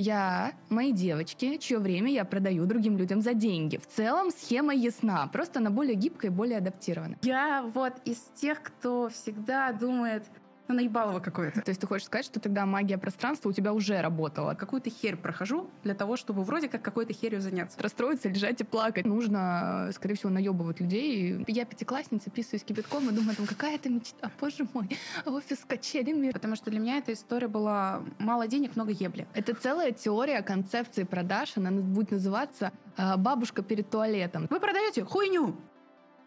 Я, мои девочки, чье время я продаю другим людям за деньги. В целом схема ясна, просто она более гибкая и более адаптирована. Я вот из тех, кто всегда думает, ну, наебалово какое-то. То есть ты хочешь сказать, что тогда магия пространства у тебя уже работала? Какую-то херь прохожу для того, чтобы вроде как какой-то херью заняться. Расстроиться, лежать и плакать. Нужно, скорее всего, наебывать людей. Я пятиклассница, писаюсь кипятком и думаю, там какая-то мечта, боже мой, офис с качелями. Потому что для меня эта история была мало денег, много ебли. Это целая теория концепции продаж. Она будет называться э, «бабушка перед туалетом». Вы продаете хуйню!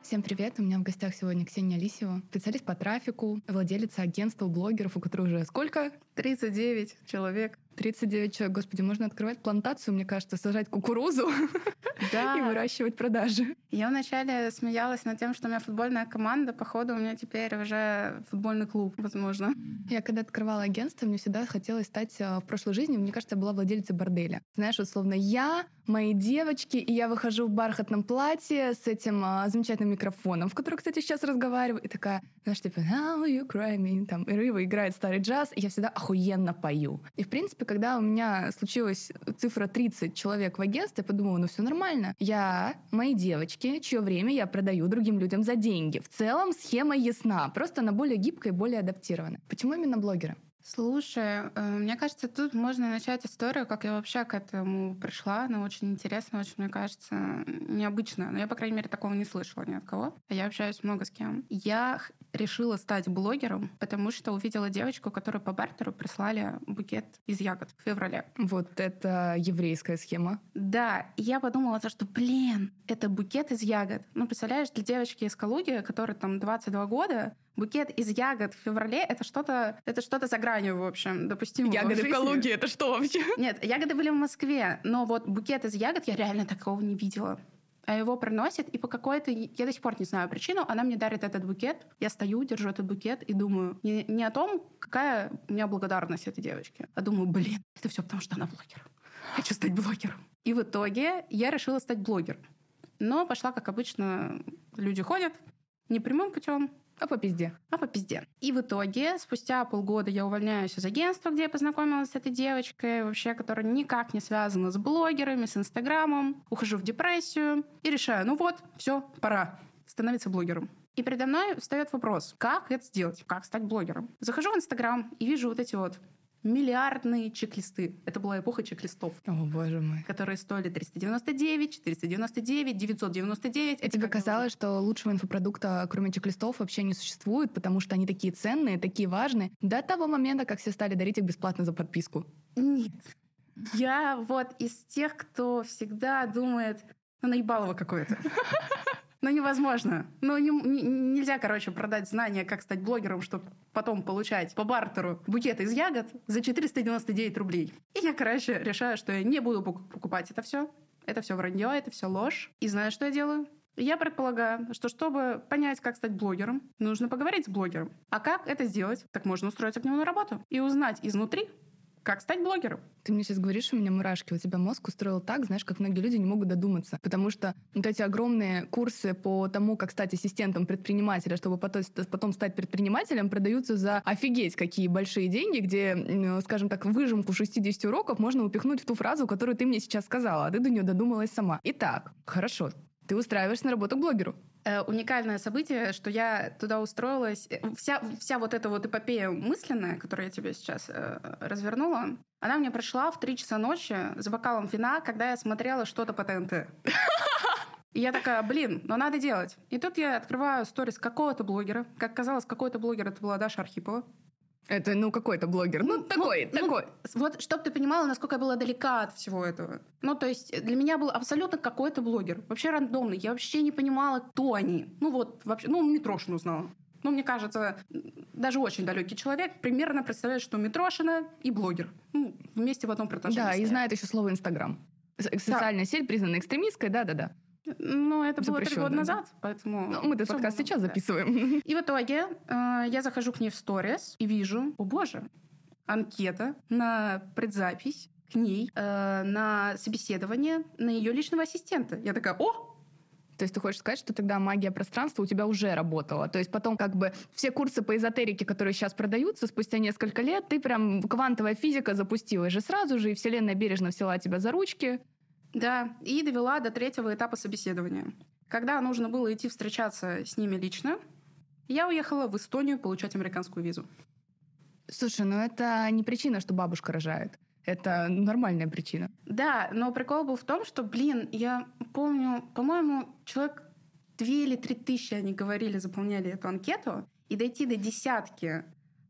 Всем привет! У меня в гостях сегодня Ксения Лисева, специалист по трафику, владелица агентства блогеров, у которых уже сколько? 39 человек. 39 человек. Господи, можно открывать плантацию, мне кажется, сажать кукурузу да. и выращивать продажи. Я вначале смеялась над тем, что у меня футбольная команда, походу у меня теперь уже футбольный клуб, возможно. Я когда открывала агентство, мне всегда хотелось стать э, в прошлой жизни, мне кажется, я была владелицей борделя. Знаешь, условно, я, мои девочки, и я выхожу в бархатном платье с этим а, замечательным микрофоном, в который, кстати, сейчас разговариваю, и такая, знаешь, типа, now you cry me, там, и Рыва играет старый джаз, и я всегда охуенно пою. И, в принципе, принципе, когда у меня случилась цифра 30 человек в агентстве, я подумала, ну все нормально. Я, мои девочки, чье время я продаю другим людям за деньги. В целом схема ясна, просто она более гибкая и более адаптирована. Почему именно блогеры? Слушай, э, мне кажется, тут можно начать историю, как я вообще к этому пришла. Она очень интересная, очень, мне кажется, необычная. Но я, по крайней мере, такого не слышала ни от кого. Я общаюсь много с кем. Я решила стать блогером, потому что увидела девочку, которую по бартеру прислали букет из ягод в феврале. Вот это еврейская схема. Да, и я подумала, что, блин, это букет из ягод. Ну, представляешь, для девочки из Калуги, которой там 22 года, букет из ягод в феврале это что-то это что-то за гранью, в общем, допустимого. Ягоды в, в Калуге это что вообще? Нет, ягоды были в Москве, но вот букет из ягод я реально такого не видела. А его приносит, и по какой-то, я до сих пор не знаю причину, она мне дарит этот букет. Я стою, держу этот букет и думаю не, не о том, какая у меня благодарность этой девочке, а думаю, блин, это все потому, что она блогер. Хочу стать блогером. И в итоге я решила стать блогером. Но пошла, как обычно, люди ходят не прямым путем, а по пизде. А по пизде. И в итоге, спустя полгода я увольняюсь из агентства, где я познакомилась с этой девочкой, вообще, которая никак не связана с блогерами, с Инстаграмом. Ухожу в депрессию и решаю, ну вот, все, пора становиться блогером. И передо мной встает вопрос, как это сделать, как стать блогером. Захожу в Инстаграм и вижу вот эти вот миллиардные чек-листы. Это была эпоха чек-листов. О, боже мой. Которые стоили 399, 499, 999. И тебе казалось, что лучшего инфопродукта, кроме чек-листов, вообще не существует, потому что они такие ценные, такие важные, до того момента, как все стали дарить их бесплатно за подписку? Нет. Я вот из тех, кто всегда думает, ну, наебалово какое-то. Ну, невозможно. Ну, не, не, нельзя, короче, продать знания, как стать блогером, чтобы потом получать по бартеру букет из ягод за 499 рублей. И я, короче, решаю, что я не буду покупать это все. Это все вранье, это все ложь. И знаю, что я делаю? Я предполагаю, что чтобы понять, как стать блогером, нужно поговорить с блогером. А как это сделать? Так можно устроиться к нему на работу и узнать изнутри, как стать блогером? Ты мне сейчас говоришь, у меня мурашки. У тебя мозг устроил так, знаешь, как многие люди не могут додуматься. Потому что вот эти огромные курсы по тому, как стать ассистентом предпринимателя, чтобы потом стать предпринимателем, продаются за офигеть какие большие деньги, где, скажем так, выжимку 60 уроков можно упихнуть в ту фразу, которую ты мне сейчас сказала, а ты до нее додумалась сама. Итак, хорошо, ты устраиваешься на работу к блогеру. Э, уникальное событие, что я туда устроилась. Вся, вся вот эта вот эпопея мысленная, которую я тебе сейчас э, развернула, она мне пришла в 3 часа ночи с бокалом вина, когда я смотрела что-то по ТНТ. И я такая, блин, но надо делать. И тут я открываю сторис какого-то блогера. Как казалось, какой-то блогер это была Даша Архипова. Это, ну, какой-то блогер. Ну, ну такой, ну, такой. Ну, вот, чтобы ты понимала, насколько я была далека от всего этого. Ну, то есть, для меня был абсолютно какой-то блогер. Вообще рандомный. Я вообще не понимала, кто они. Ну, вот, вообще, ну, Митрошину знала. Ну, мне кажется, даже очень далекий человек примерно представляет, что Митрошина и блогер. Ну, вместе в одном предложении. Да, стоят. и знает еще слово Инстаграм. Социальная да. сеть, признанная экстремистской, да-да-да. Ну, это было три года назад, поэтому... Ну, мы этот подкаст сейчас записываем. И в итоге э, я захожу к ней в сторис и вижу, о боже, анкета на предзапись к ней э, на собеседование на ее личного ассистента. Я такая, о, То есть ты хочешь сказать, что тогда магия пространства у тебя уже работала. То есть потом как бы все курсы по эзотерике, которые сейчас продаются, спустя несколько лет, ты прям квантовая физика запустилась же сразу же, и Вселенная бережно взяла тебя за ручки. Да, и довела до третьего этапа собеседования. Когда нужно было идти встречаться с ними лично, я уехала в Эстонию получать американскую визу. Слушай, ну это не причина, что бабушка рожает. Это нормальная причина. Да, но прикол был в том, что, блин, я помню, по-моему, человек две или три тысячи они говорили, заполняли эту анкету, и дойти до десятки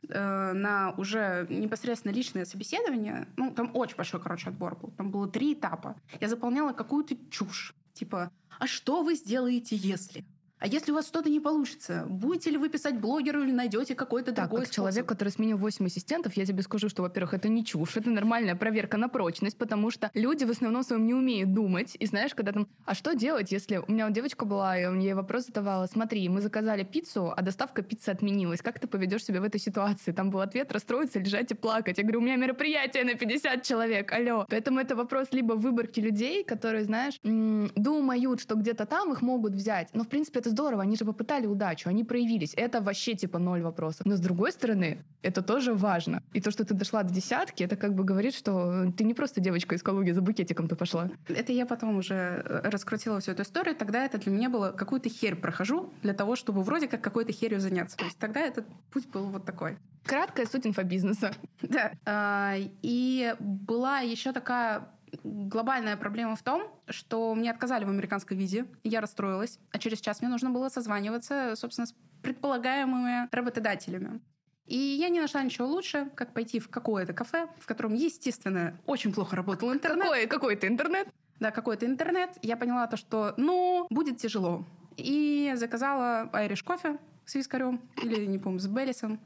на уже непосредственно личное собеседование, ну, там очень большой, короче, отбор был. Там было три этапа. Я заполняла какую-то чушь. Типа, а что вы сделаете, если? А если у вас что-то не получится, будете ли вы писать блогеру или найдете какой-то так, другой как способ? человек, который сменил 8 ассистентов, я тебе скажу, что, во-первых, это не чушь, это нормальная проверка на прочность, потому что люди в основном своем не умеют думать. И знаешь, когда там, а что делать, если... У меня вот девочка была, и мне вопрос задавала, смотри, мы заказали пиццу, а доставка пиццы отменилась. Как ты поведешь себя в этой ситуации? Там был ответ, расстроиться, лежать и плакать. Я говорю, у меня мероприятие на 50 человек, алло. Поэтому это вопрос либо выборки людей, которые, знаешь, думают, что где-то там их могут взять. Но, в принципе, это здорово, они же испытали удачу, они проявились. Это вообще типа ноль вопросов. Но с другой стороны, это тоже важно. И то, что ты дошла до десятки, это как бы говорит, что ты не просто девочка из Калуги за букетиком-то пошла. Это я потом уже э, раскрутила всю эту историю. Тогда это для меня было какую-то херь прохожу для того, чтобы вроде как какой-то херью заняться. То есть тогда этот путь был вот такой. Краткая суть инфобизнеса. Да. А, и была еще такая глобальная проблема в том, что мне отказали в американской визе, я расстроилась, а через час мне нужно было созваниваться, собственно, с предполагаемыми работодателями. И я не нашла ничего лучше, как пойти в какое-то кафе, в котором, естественно, очень плохо работал интернет. Какой, какой-то интернет? Да, какой-то интернет. Я поняла то, что, ну, будет тяжело. И заказала айриш кофе с вискарем, или, не помню, с Беллисом.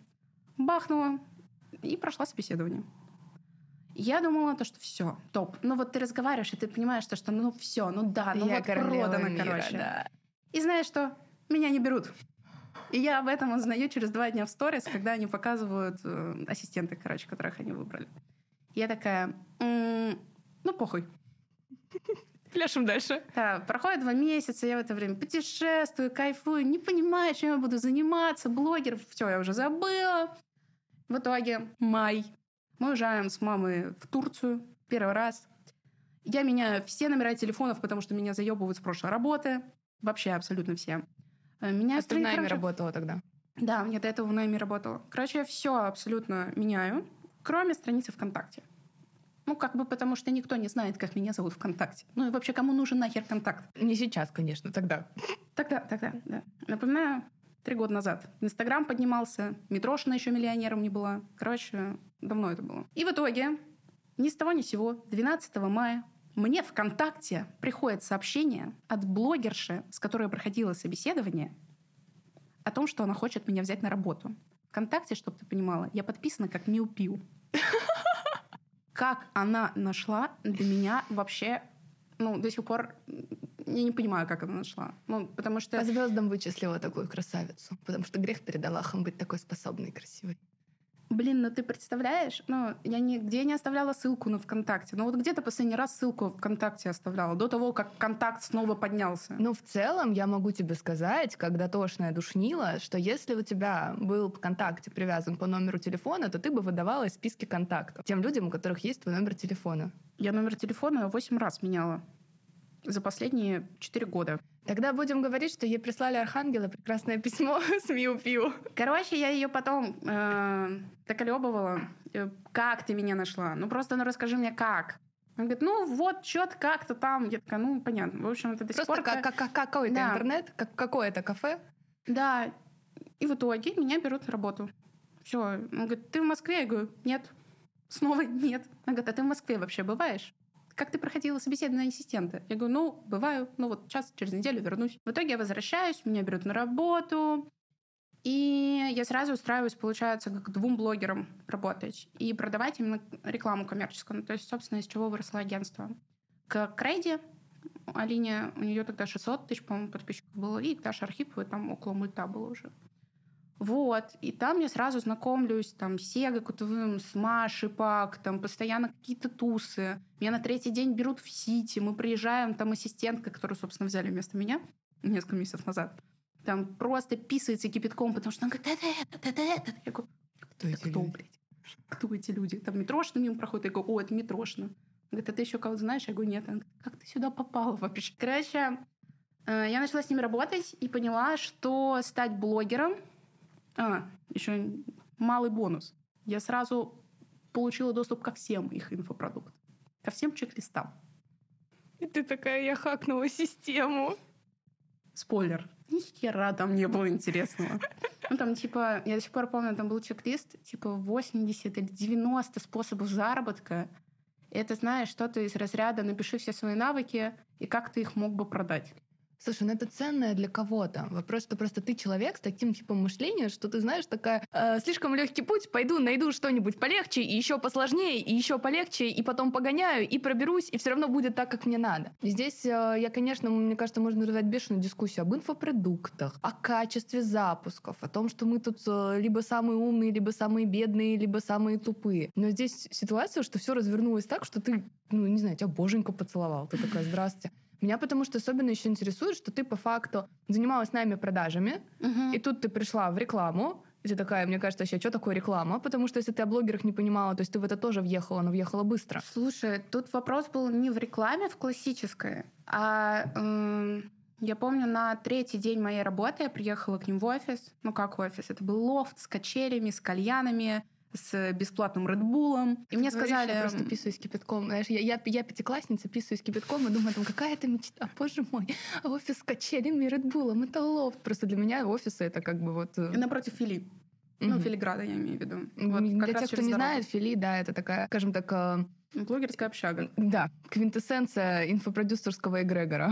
Бахнула и прошла собеседование. Я думала, то, что все, топ. Ну вот ты разговариваешь, и ты понимаешь, то, что ну все, ну да, ну я вот продано, мира, короче. Да. И знаешь что? Меня не берут. И я об этом узнаю через два дня в сторис, когда они показывают э, ассистенты, короче, которых они выбрали. Я такая, м-м, ну похуй. Пляшем дальше. Да, проходит два месяца, я в это время путешествую, кайфую, не понимаю, чем я буду заниматься, блогер, все, я уже забыла. В итоге май мы уезжаем с мамой в Турцию первый раз. Я меняю все номера телефонов, потому что меня заебывают с прошлой работы. Вообще абсолютно все. Э, меняю а ты в найме короче... работала тогда? Да, мне до этого в найме работала. Короче, я все абсолютно меняю, кроме страницы ВКонтакте. Ну, как бы потому что никто не знает, как меня зовут ВКонтакте. Ну и вообще, кому нужен нахер контакт? Не сейчас, конечно, тогда. Тогда, тогда, да. Напоминаю, три года назад. Инстаграм поднимался, Митрошина еще миллионером не была. Короче, давно это было. И в итоге, ни с того ни сего, 12 мая мне ВКонтакте приходит сообщение от блогерши, с которой я проходила собеседование, о том, что она хочет меня взять на работу. ВКонтакте, чтобы ты понимала, я подписана как Миу-Пиу. Как она нашла для меня вообще, ну, до сих пор я не понимаю, как она нашла. Ну, потому что... По звездам вычислила такую красавицу. Потому что грех перед Аллахом быть такой способной и красивой. Блин, ну ты представляешь? Ну, я нигде не оставляла ссылку на ВКонтакте. Ну вот где-то последний раз ссылку ВКонтакте оставляла, до того, как контакт снова поднялся. Ну, в целом, я могу тебе сказать, когда тошная душнила, что если у тебя был ВКонтакте привязан по номеру телефона, то ты бы выдавала из списки контактов тем людям, у которых есть твой номер телефона. Я номер телефона 8 раз меняла за последние четыре года. Тогда будем говорить, что ей прислали Архангела прекрасное письмо с Миу-Пиу. Короче, я ее потом э, доколебывала. Э, как ты меня нашла? Ну просто ну расскажи мне как. Он говорит, ну вот, что-то как-то там. Я такая, ну понятно. В общем, это до сих Просто пор... Как, как, какой-то да. интернет, как, какое-то кафе. Да. И в итоге меня берут на работу. Все. Он говорит, ты в Москве? Я говорю, нет. Снова нет. Он говорит, а ты в Москве вообще бываешь? Как ты проходила собеседование ассистента? Я говорю, ну, бываю, ну вот сейчас, через неделю вернусь. В итоге я возвращаюсь, меня берут на работу, и я сразу устраиваюсь, получается, как двум блогерам работать и продавать именно рекламу коммерческую. Ну, то есть, собственно, из чего выросло агентство. К Крейде Алине, у нее тогда 600 тысяч, по-моему, подписчиков было, и Даша Архипова, там около мульта было уже. Вот, и там я сразу знакомлюсь там с Сега Кутовым, с Машей Пак, там постоянно какие-то тусы. Меня на третий день берут в Сити, мы приезжаем, там ассистентка, которую, собственно, взяли вместо меня. несколько месяцев назад. Там просто писается кипятком, потому что он говорит, это, это, это, это. Я говорю, Кто эти кто, люди? блядь? Кто эти люди? Там метрошно мимо проходит. Я говорю, о, это метрошно. Он говорит, а ты еще кого-то знаешь? Я говорю, нет. Он говорит, как ты сюда попала вообще? Короче, э, я начала с ними работать и поняла, что стать блогером... А, еще малый бонус. Я сразу получила доступ ко всем их инфопродуктам. Ко всем чек-листам. И ты такая, я хакнула систему. Спойлер. Ни хера там не было интересного. Ну, там, типа, я до сих пор помню, там был чек-лист, типа, 80 или 90 способов заработка. Это, знаешь, что-то из разряда «напиши все свои навыки и как ты их мог бы продать». Слушай, ну это ценное для кого-то. Вопрос, что просто ты человек с таким типом мышления, что ты знаешь, такая э, слишком легкий путь, пойду найду что-нибудь полегче, и еще посложнее, и еще полегче, и потом погоняю, и проберусь, и все равно будет так, как мне надо. И здесь э, я, конечно, мне кажется, можно развивать бешеную дискуссию об инфопродуктах, о качестве запусков, о том, что мы тут э, либо самые умные, либо самые бедные, либо самые тупые. Но здесь ситуация, что все развернулось так, что ты, ну, не знаю, тебя боженька поцеловал. Ты такая, здрасте. Меня потому что особенно еще интересует, что ты по факту занималась нами продажами, и тут ты пришла в рекламу, и ты такая, мне кажется, вообще, что такое реклама? Потому что если ты о блогерах не понимала, то есть ты в это тоже въехала, но въехала быстро. Слушай, тут вопрос был не в рекламе, в классической, а эм, я помню, на третий день моей работы я приехала к ним в офис. Ну, как в офис? Это был лофт с качелями, с кальянами, с бесплатным Редбулом. И мне сказали... Я просто писаюсь кипятком. Знаешь, я, я, я пятиклассница, писаюсь кипятком и думаю, там какая это мечта, боже мой, офис с качелями и Редбулом, это лофт. Просто для меня офисы это как бы вот... э, И напротив Фили. Ну, мгм. Филиграда я имею в виду. Вот, Для тех, кто не дорогу. знает, Фили, да, это такая, скажем так, э, Блогерская общага. да, квинтэссенция инфопродюсерского эгрегора.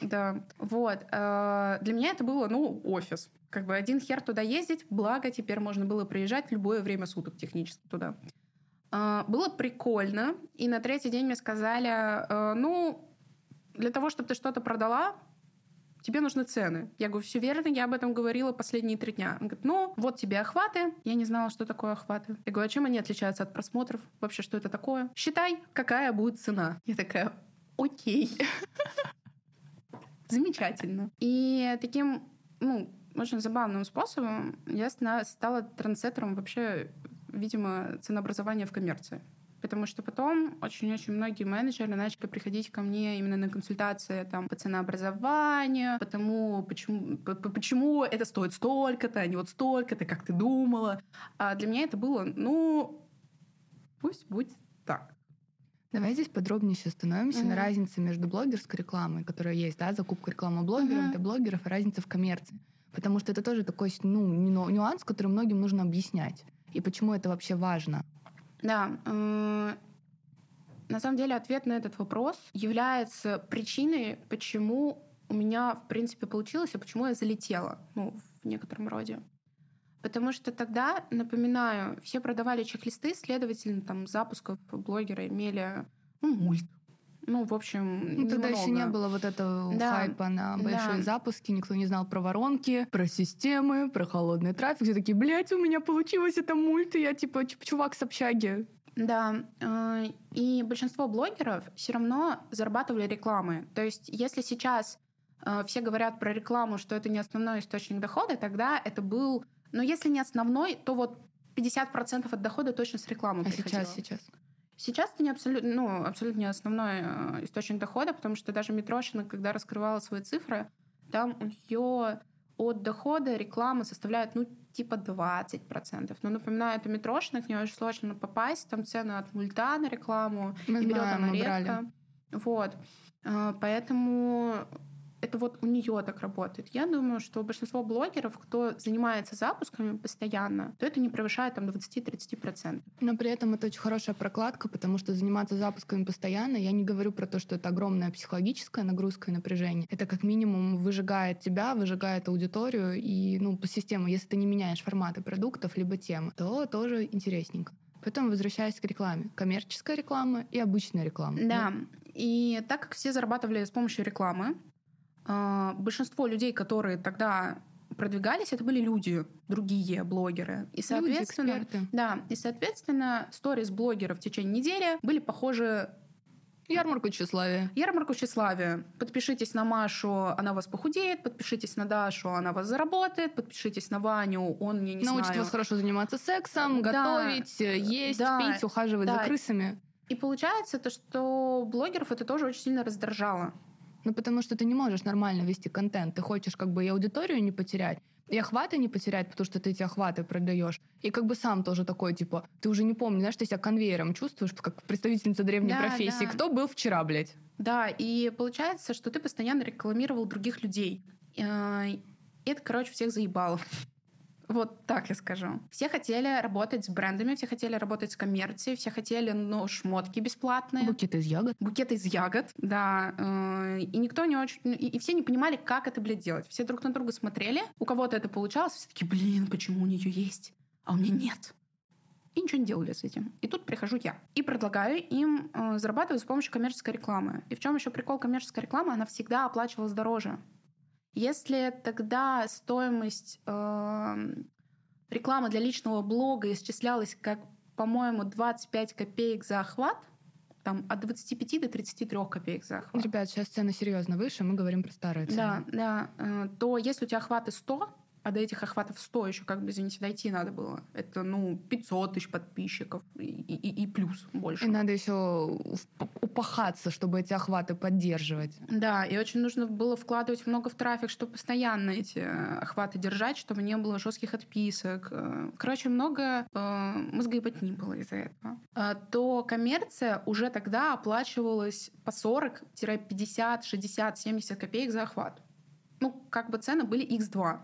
Да, вот. э, Для меня это было, ну, офис. Как бы один хер туда ездить, благо теперь можно было приезжать в любое время суток технически туда. Э, Было прикольно, и на третий день мне сказали, э, ну, для того, чтобы ты что-то продала, тебе нужны цены. Я говорю, все верно, я об этом говорила последние три дня. Он говорит, ну, вот тебе охваты. Я не знала, что такое охваты. Я говорю, а чем они отличаются от просмотров? Вообще, что это такое? Считай, какая будет цена. Я такая, окей. Замечательно. И таким, ну, очень забавным способом я стала трендсеттером вообще, видимо, ценообразования в коммерции. Потому что потом очень-очень многие менеджеры начали приходить ко мне именно на консультации там, по ценообразованию, потому почему, почему это стоит столько-то, а не вот столько-то, как ты думала. А для меня это было, ну, пусть будет так. Давай здесь подробнее еще остановимся Мгм. на разнице между блогерской рекламой, которая есть, да, закупка рекламы блогеров Мгм. для блогеров, и разница в коммерции. Потому что это тоже такой ну, ню- нюанс, который многим нужно объяснять. И почему это вообще важно. Да. На самом деле ответ на этот вопрос является причиной, почему у меня, в принципе, получилось, и почему я залетела, ну, в некотором роде. Потому что тогда, напоминаю, все продавали чек-листы, следовательно, там, запусков блогера имели ну, мульт. Ну, в общем, Ну, тогда еще не было вот этого Да, хайпа на большие да. запуски, никто не знал про воронки, про системы, про холодный трафик. Все такие, блядь, у меня получилось это мульт, и я типа чувак с общаги. Да, э, и большинство блогеров все равно зарабатывали рекламой. То есть, если сейчас э, все говорят про рекламу, что это не основной источник дохода, тогда это был, ну, если не основной, то вот 50% от дохода точно с рекламы А приходило. сейчас, сейчас. Сейчас это не абсолютно, ну, абсолютно не основной э, источник дохода, потому что даже Митрошина, когда раскрывала свои цифры, там у нее от дохода реклама составляет, ну, типа 20%. Но напоминаю, это Митрошина, к ней очень сложно попасть, там цены от мульта на рекламу, Мы и берет знаем, она мы брали. редко. Вот. Э, Поэтому это вот у нее так работает. Я думаю, что большинство блогеров, кто занимается запусками постоянно, то это не превышает там 20-30%. Но при этом это очень хорошая прокладка, потому что заниматься запусками постоянно, я не говорю про то, что это огромная психологическая нагрузка и напряжение. Это как минимум выжигает тебя, выжигает аудиторию и ну, по системе, если ты не меняешь форматы продуктов либо темы, то тоже интересненько. Потом возвращаясь к рекламе. Коммерческая реклама и обычная реклама. Да. И так как все зарабатывали с помощью рекламы, большинство людей, которые тогда продвигались, это были люди, другие блогеры. И, Люди, соответственно, эксперты. да, и, соответственно, сторис блогеров в течение недели были похожи Ярмарку тщеславия. Ярмарку тщеславия. Подпишитесь на Машу, она вас похудеет. Подпишитесь на Дашу, она вас заработает. Подпишитесь на Ваню, он мне не Научит знаю. вас хорошо заниматься сексом, Да. готовить, э, есть, Да. пить, ухаживать Да. за крысами. И получается то, что блогеров это тоже очень сильно раздражало. Ну, потому что ты не можешь нормально вести контент. Ты хочешь как бы и аудиторию не потерять, и охваты не потерять, потому что ты эти охваты продаешь. И как бы сам тоже такой, типа, ты уже не помнишь, знаешь, ты себя конвейером чувствуешь, как представительница древней Да, профессии. да. Кто был вчера, блядь? Да, и получается, что ты постоянно рекламировал других людей. Э, Это, короче, всех заебало. Вот так я скажу. Все хотели работать с брендами, все хотели работать с коммерцией, все хотели, ну, шмотки бесплатные. Букеты из ягод. Букеты из ягод, да. э, И никто не очень... И и все не понимали, как это, блядь, делать. Все друг на друга смотрели. У кого-то это получалось. Все таки блин, почему у нее есть, а у меня нет? И ничего не делали с этим. И тут прихожу я. И предлагаю им э, зарабатывать с помощью коммерческой рекламы. И в чем еще прикол коммерческой рекламы? Она всегда оплачивалась дороже. Если тогда стоимость э, рекламы для личного блога исчислялась как, по-моему, 25 копеек за охват, там от 25 до 33 копеек за охват. Ребят, сейчас цены серьезно выше, мы говорим про старые цены. Да, да. э, То если у тебя охваты 100, а до этих охватов 100 еще, как бы, извините, дойти надо было. Это, ну, 500 тысяч подписчиков и, и- и плюс больше. И надо еще упахаться, чтобы эти охваты поддерживать. Да, и очень нужно было вкладывать много в трафик, чтобы постоянно эти э, охваты держать, чтобы не было жестких отписок. Э, Короче, много э, мозгоебатни было из-за этого. А, То коммерция уже тогда оплачивалась по 40, 50, 60, 70 копеек за охват. Ну, как бы цены были x2.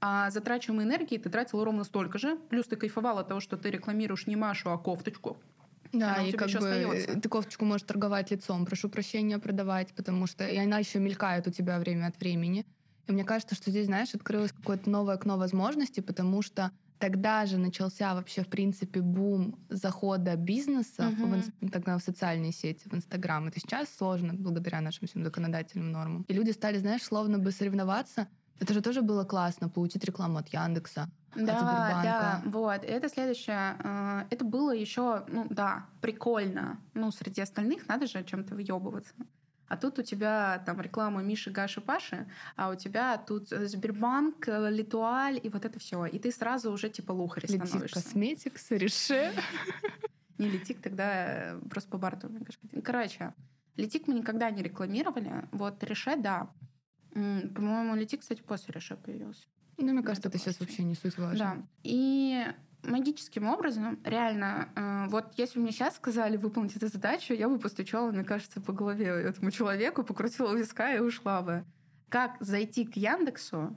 А затрачиваемой энергии ты тратила ровно столько же. Плюс ты кайфовала от того, что ты рекламируешь не Машу, а кофточку. Да, Она и как бы остается. ты кофточку можешь торговать лицом, прошу прощения, продавать, потому что и она еще мелькает у тебя время от времени. И мне кажется, что здесь, знаешь, открылось какое-то новое окно возможностей, потому что тогда же начался вообще, в принципе, бум захода бизнеса в, Мгм. инс- тогда в социальные сети, в Инстаграм. Это сейчас сложно благодаря нашим всем законодательным нормам. И люди стали, знаешь, словно бы соревноваться. Это же тоже было классно, получить рекламу от Яндекса, от Да, Сбербанка. да, вот. Это следующее. э, Это было еще, ну да, прикольно. Ну, среди остальных надо же чем-то выебываться. А тут у тебя там реклама Миши, Гаши, Паши, а у тебя тут э, Сбербанк, э, Литуаль и вот это все. И ты сразу уже типа лухарь Летит становишься. Косметикс, Реше. Не летик, тогда просто по барту. Короче, летик мы никогда не рекламировали. Вот Реше, да. По-моему, летик, кстати, после Реше появился. Ну, мне кажется, Это это сейчас вообще не суть важно. Да. И магическим образом, реально, э, вот если бы мне сейчас сказали выполнить эту задачу, я бы постучала, мне кажется, по голове этому человеку, покрутила виска и ушла бы. Как зайти к Яндексу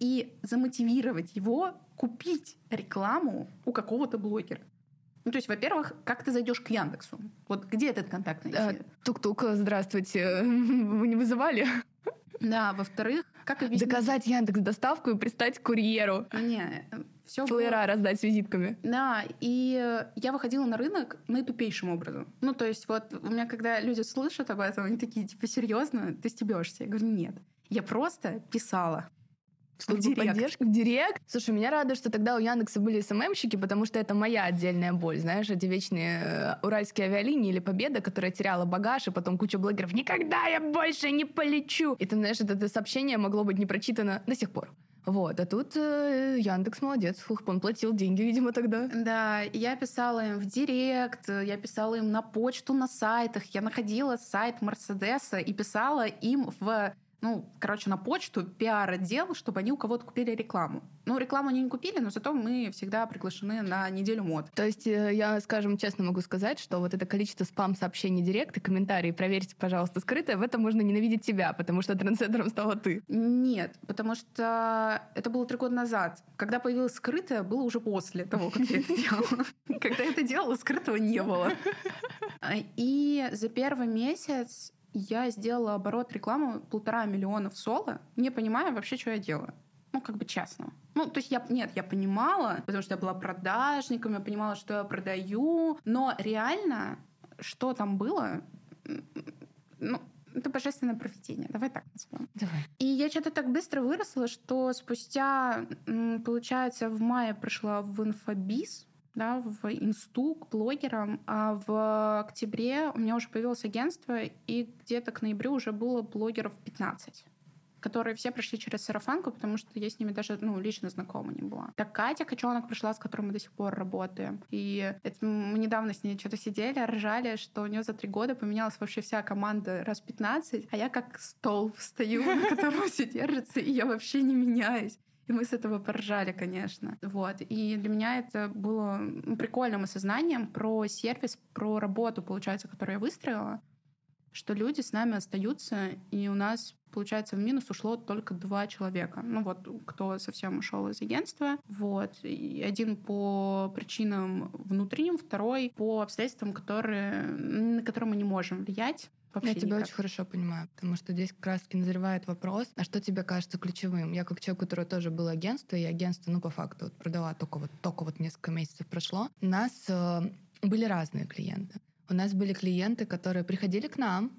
и замотивировать его купить рекламу у какого-то блогера? Ну, то есть, во-первых, как ты зайдешь к Яндексу? Вот где этот контакт найти? А, Тук-тук, здравствуйте. Вы не вызывали? Да, во-вторых, как объяснить? Заказать Яндекс доставку и пристать к курьеру. Не, все Флеера раздать с визитками. Да, и э, я выходила на рынок наитупейшим образом. Ну, то есть вот у меня, когда люди слышат об этом, они такие, типа, серьезно, ты стебешься? Я говорю, нет. Я просто писала. В службу директ. поддержки, в директ. Слушай, меня радует, что тогда у Яндекса были СММщики, потому что это моя отдельная боль. Знаешь, эти вечные э, уральские авиалинии или Победа, которая теряла багаж, и потом куча блогеров «Никогда я больше не полечу!» И ты знаешь, это, это сообщение могло быть не прочитано до сих пор. Вот, а тут э, Яндекс молодец, Фух, он платил деньги, видимо, тогда. Да, я писала им в директ, я писала им на почту, на сайтах. Я находила сайт Мерседеса и писала им в ну, короче, на почту пиар-отдел, чтобы они у кого-то купили рекламу. Ну, рекламу они не купили, но зато мы всегда приглашены на неделю мод. То есть э, я, скажем, честно могу сказать, что вот это количество спам-сообщений директ и комментарии «проверьте, пожалуйста, скрытое», в этом можно ненавидеть тебя, потому что трендсеттером стала ты. Нет, потому что это было три года назад. Когда появилось скрытое, было уже после того, как я это делала. Когда я это делала, скрытого не было. И за первый месяц я сделала оборот рекламы полтора миллиона в соло, не понимая вообще, что я делаю. Ну, как бы честно. Ну, то есть я, нет, я понимала, потому что я была продажником, я понимала, что я продаю, но реально, что там было, ну, это божественное проведение. Давай так назовем. Давай. И я что-то так быстро выросла, что спустя, получается, в мае пришла в инфобиз. Да, в инсту к блогерам, а в октябре у меня уже появилось агентство, и где-то к ноябрю уже было блогеров 15 которые все прошли через сарафанку, потому что я с ними даже ну, лично знакома не была. Так Катя Кочонок пришла, с которой мы до сих пор работаем. И это, мы недавно с ней что-то сидели, ржали, что у нее за три года поменялась вообще вся команда раз 15, а я как стол встаю, на котором все держится, и я вообще не меняюсь. И мы с этого поржали, конечно. Вот. И для меня это было прикольным осознанием про сервис, про работу, получается, которую я выстроила, что люди с нами остаются, и у нас получается, в минус ушло только два человека. Ну вот, кто совсем ушел из агентства. Вот. И один по причинам внутренним, второй по обстоятельствам, которые, на которые мы не можем влиять. Вообще я тебя очень хорошо понимаю, потому что здесь как раз назревает вопрос, а что тебе кажется ключевым? Я как человек, у которого тоже было агентство, и агентство, ну, по факту, вот, продала только вот, только вот несколько месяцев прошло, у нас э, были разные клиенты. У нас были клиенты, которые приходили к нам,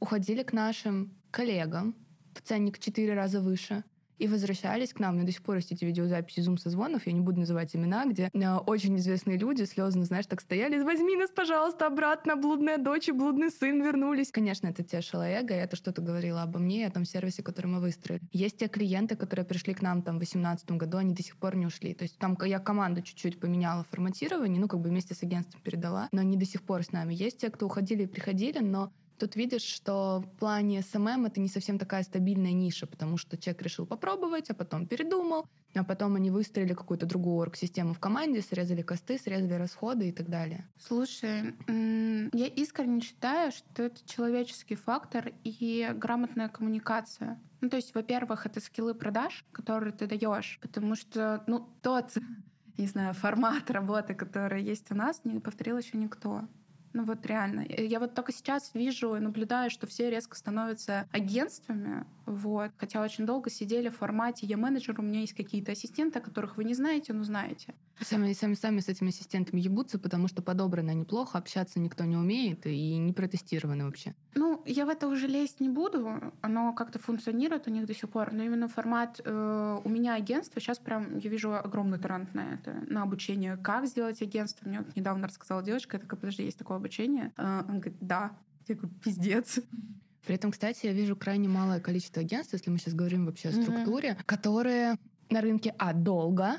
уходили к нашим коллегам, в ценник четыре раза выше, и возвращались к нам. У до сих пор есть эти видеозаписи зум-созвонов, я не буду называть имена, где э, очень известные люди слезно, знаешь, так стояли, возьми нас, пожалуйста, обратно, блудная дочь и блудный сын вернулись. Конечно, это тешило эго, это что-то говорило обо мне и о том сервисе, который мы выстроили. Есть те клиенты, которые пришли к нам там в 2018 году, они до сих пор не ушли. То есть там я команду чуть-чуть поменяла форматирование, ну, как бы вместе с агентством передала, но они до сих пор с нами. Есть те, кто уходили и приходили, но Тут видишь, что в плане SMM это не совсем такая стабильная ниша, потому что человек решил попробовать, а потом передумал, а потом они выстроили какую-то другую орг-систему в команде, срезали косты, срезали расходы и так далее. Слушай, я искренне считаю, что это человеческий фактор и грамотная коммуникация. Ну, то есть, во-первых, это skill ы продаж, которые ты даешь, потому что, ну, тот, не знаю, формат работы, который есть у нас, не повторил еще никто. Ну вот реально. Я вот только сейчас вижу и наблюдаю, что все резко становятся агентствами, вот. Хотя очень долго сидели в формате «я менеджер, у меня есть какие-то ассистенты, которых вы не знаете, но знаете». Сами, сами, сами с этими ассистентами ебутся, потому что подобрано неплохо, общаться никто не умеет и не протестированы вообще. Ну, я в это уже лезть не буду. Оно как-то функционирует у них до сих пор. Но именно формат э, у меня агентство, сейчас прям я вижу огромный тренд на это, на обучение. Как сделать агентство? Мне недавно рассказала девочка, я такая, подожди, есть такое обучение? Э, он говорит, да. Я говорю, пиздец. При этом, кстати, я вижу крайне малое количество агентств, если мы сейчас говорим вообще о структуре, mm-hmm. которые на рынке А долго,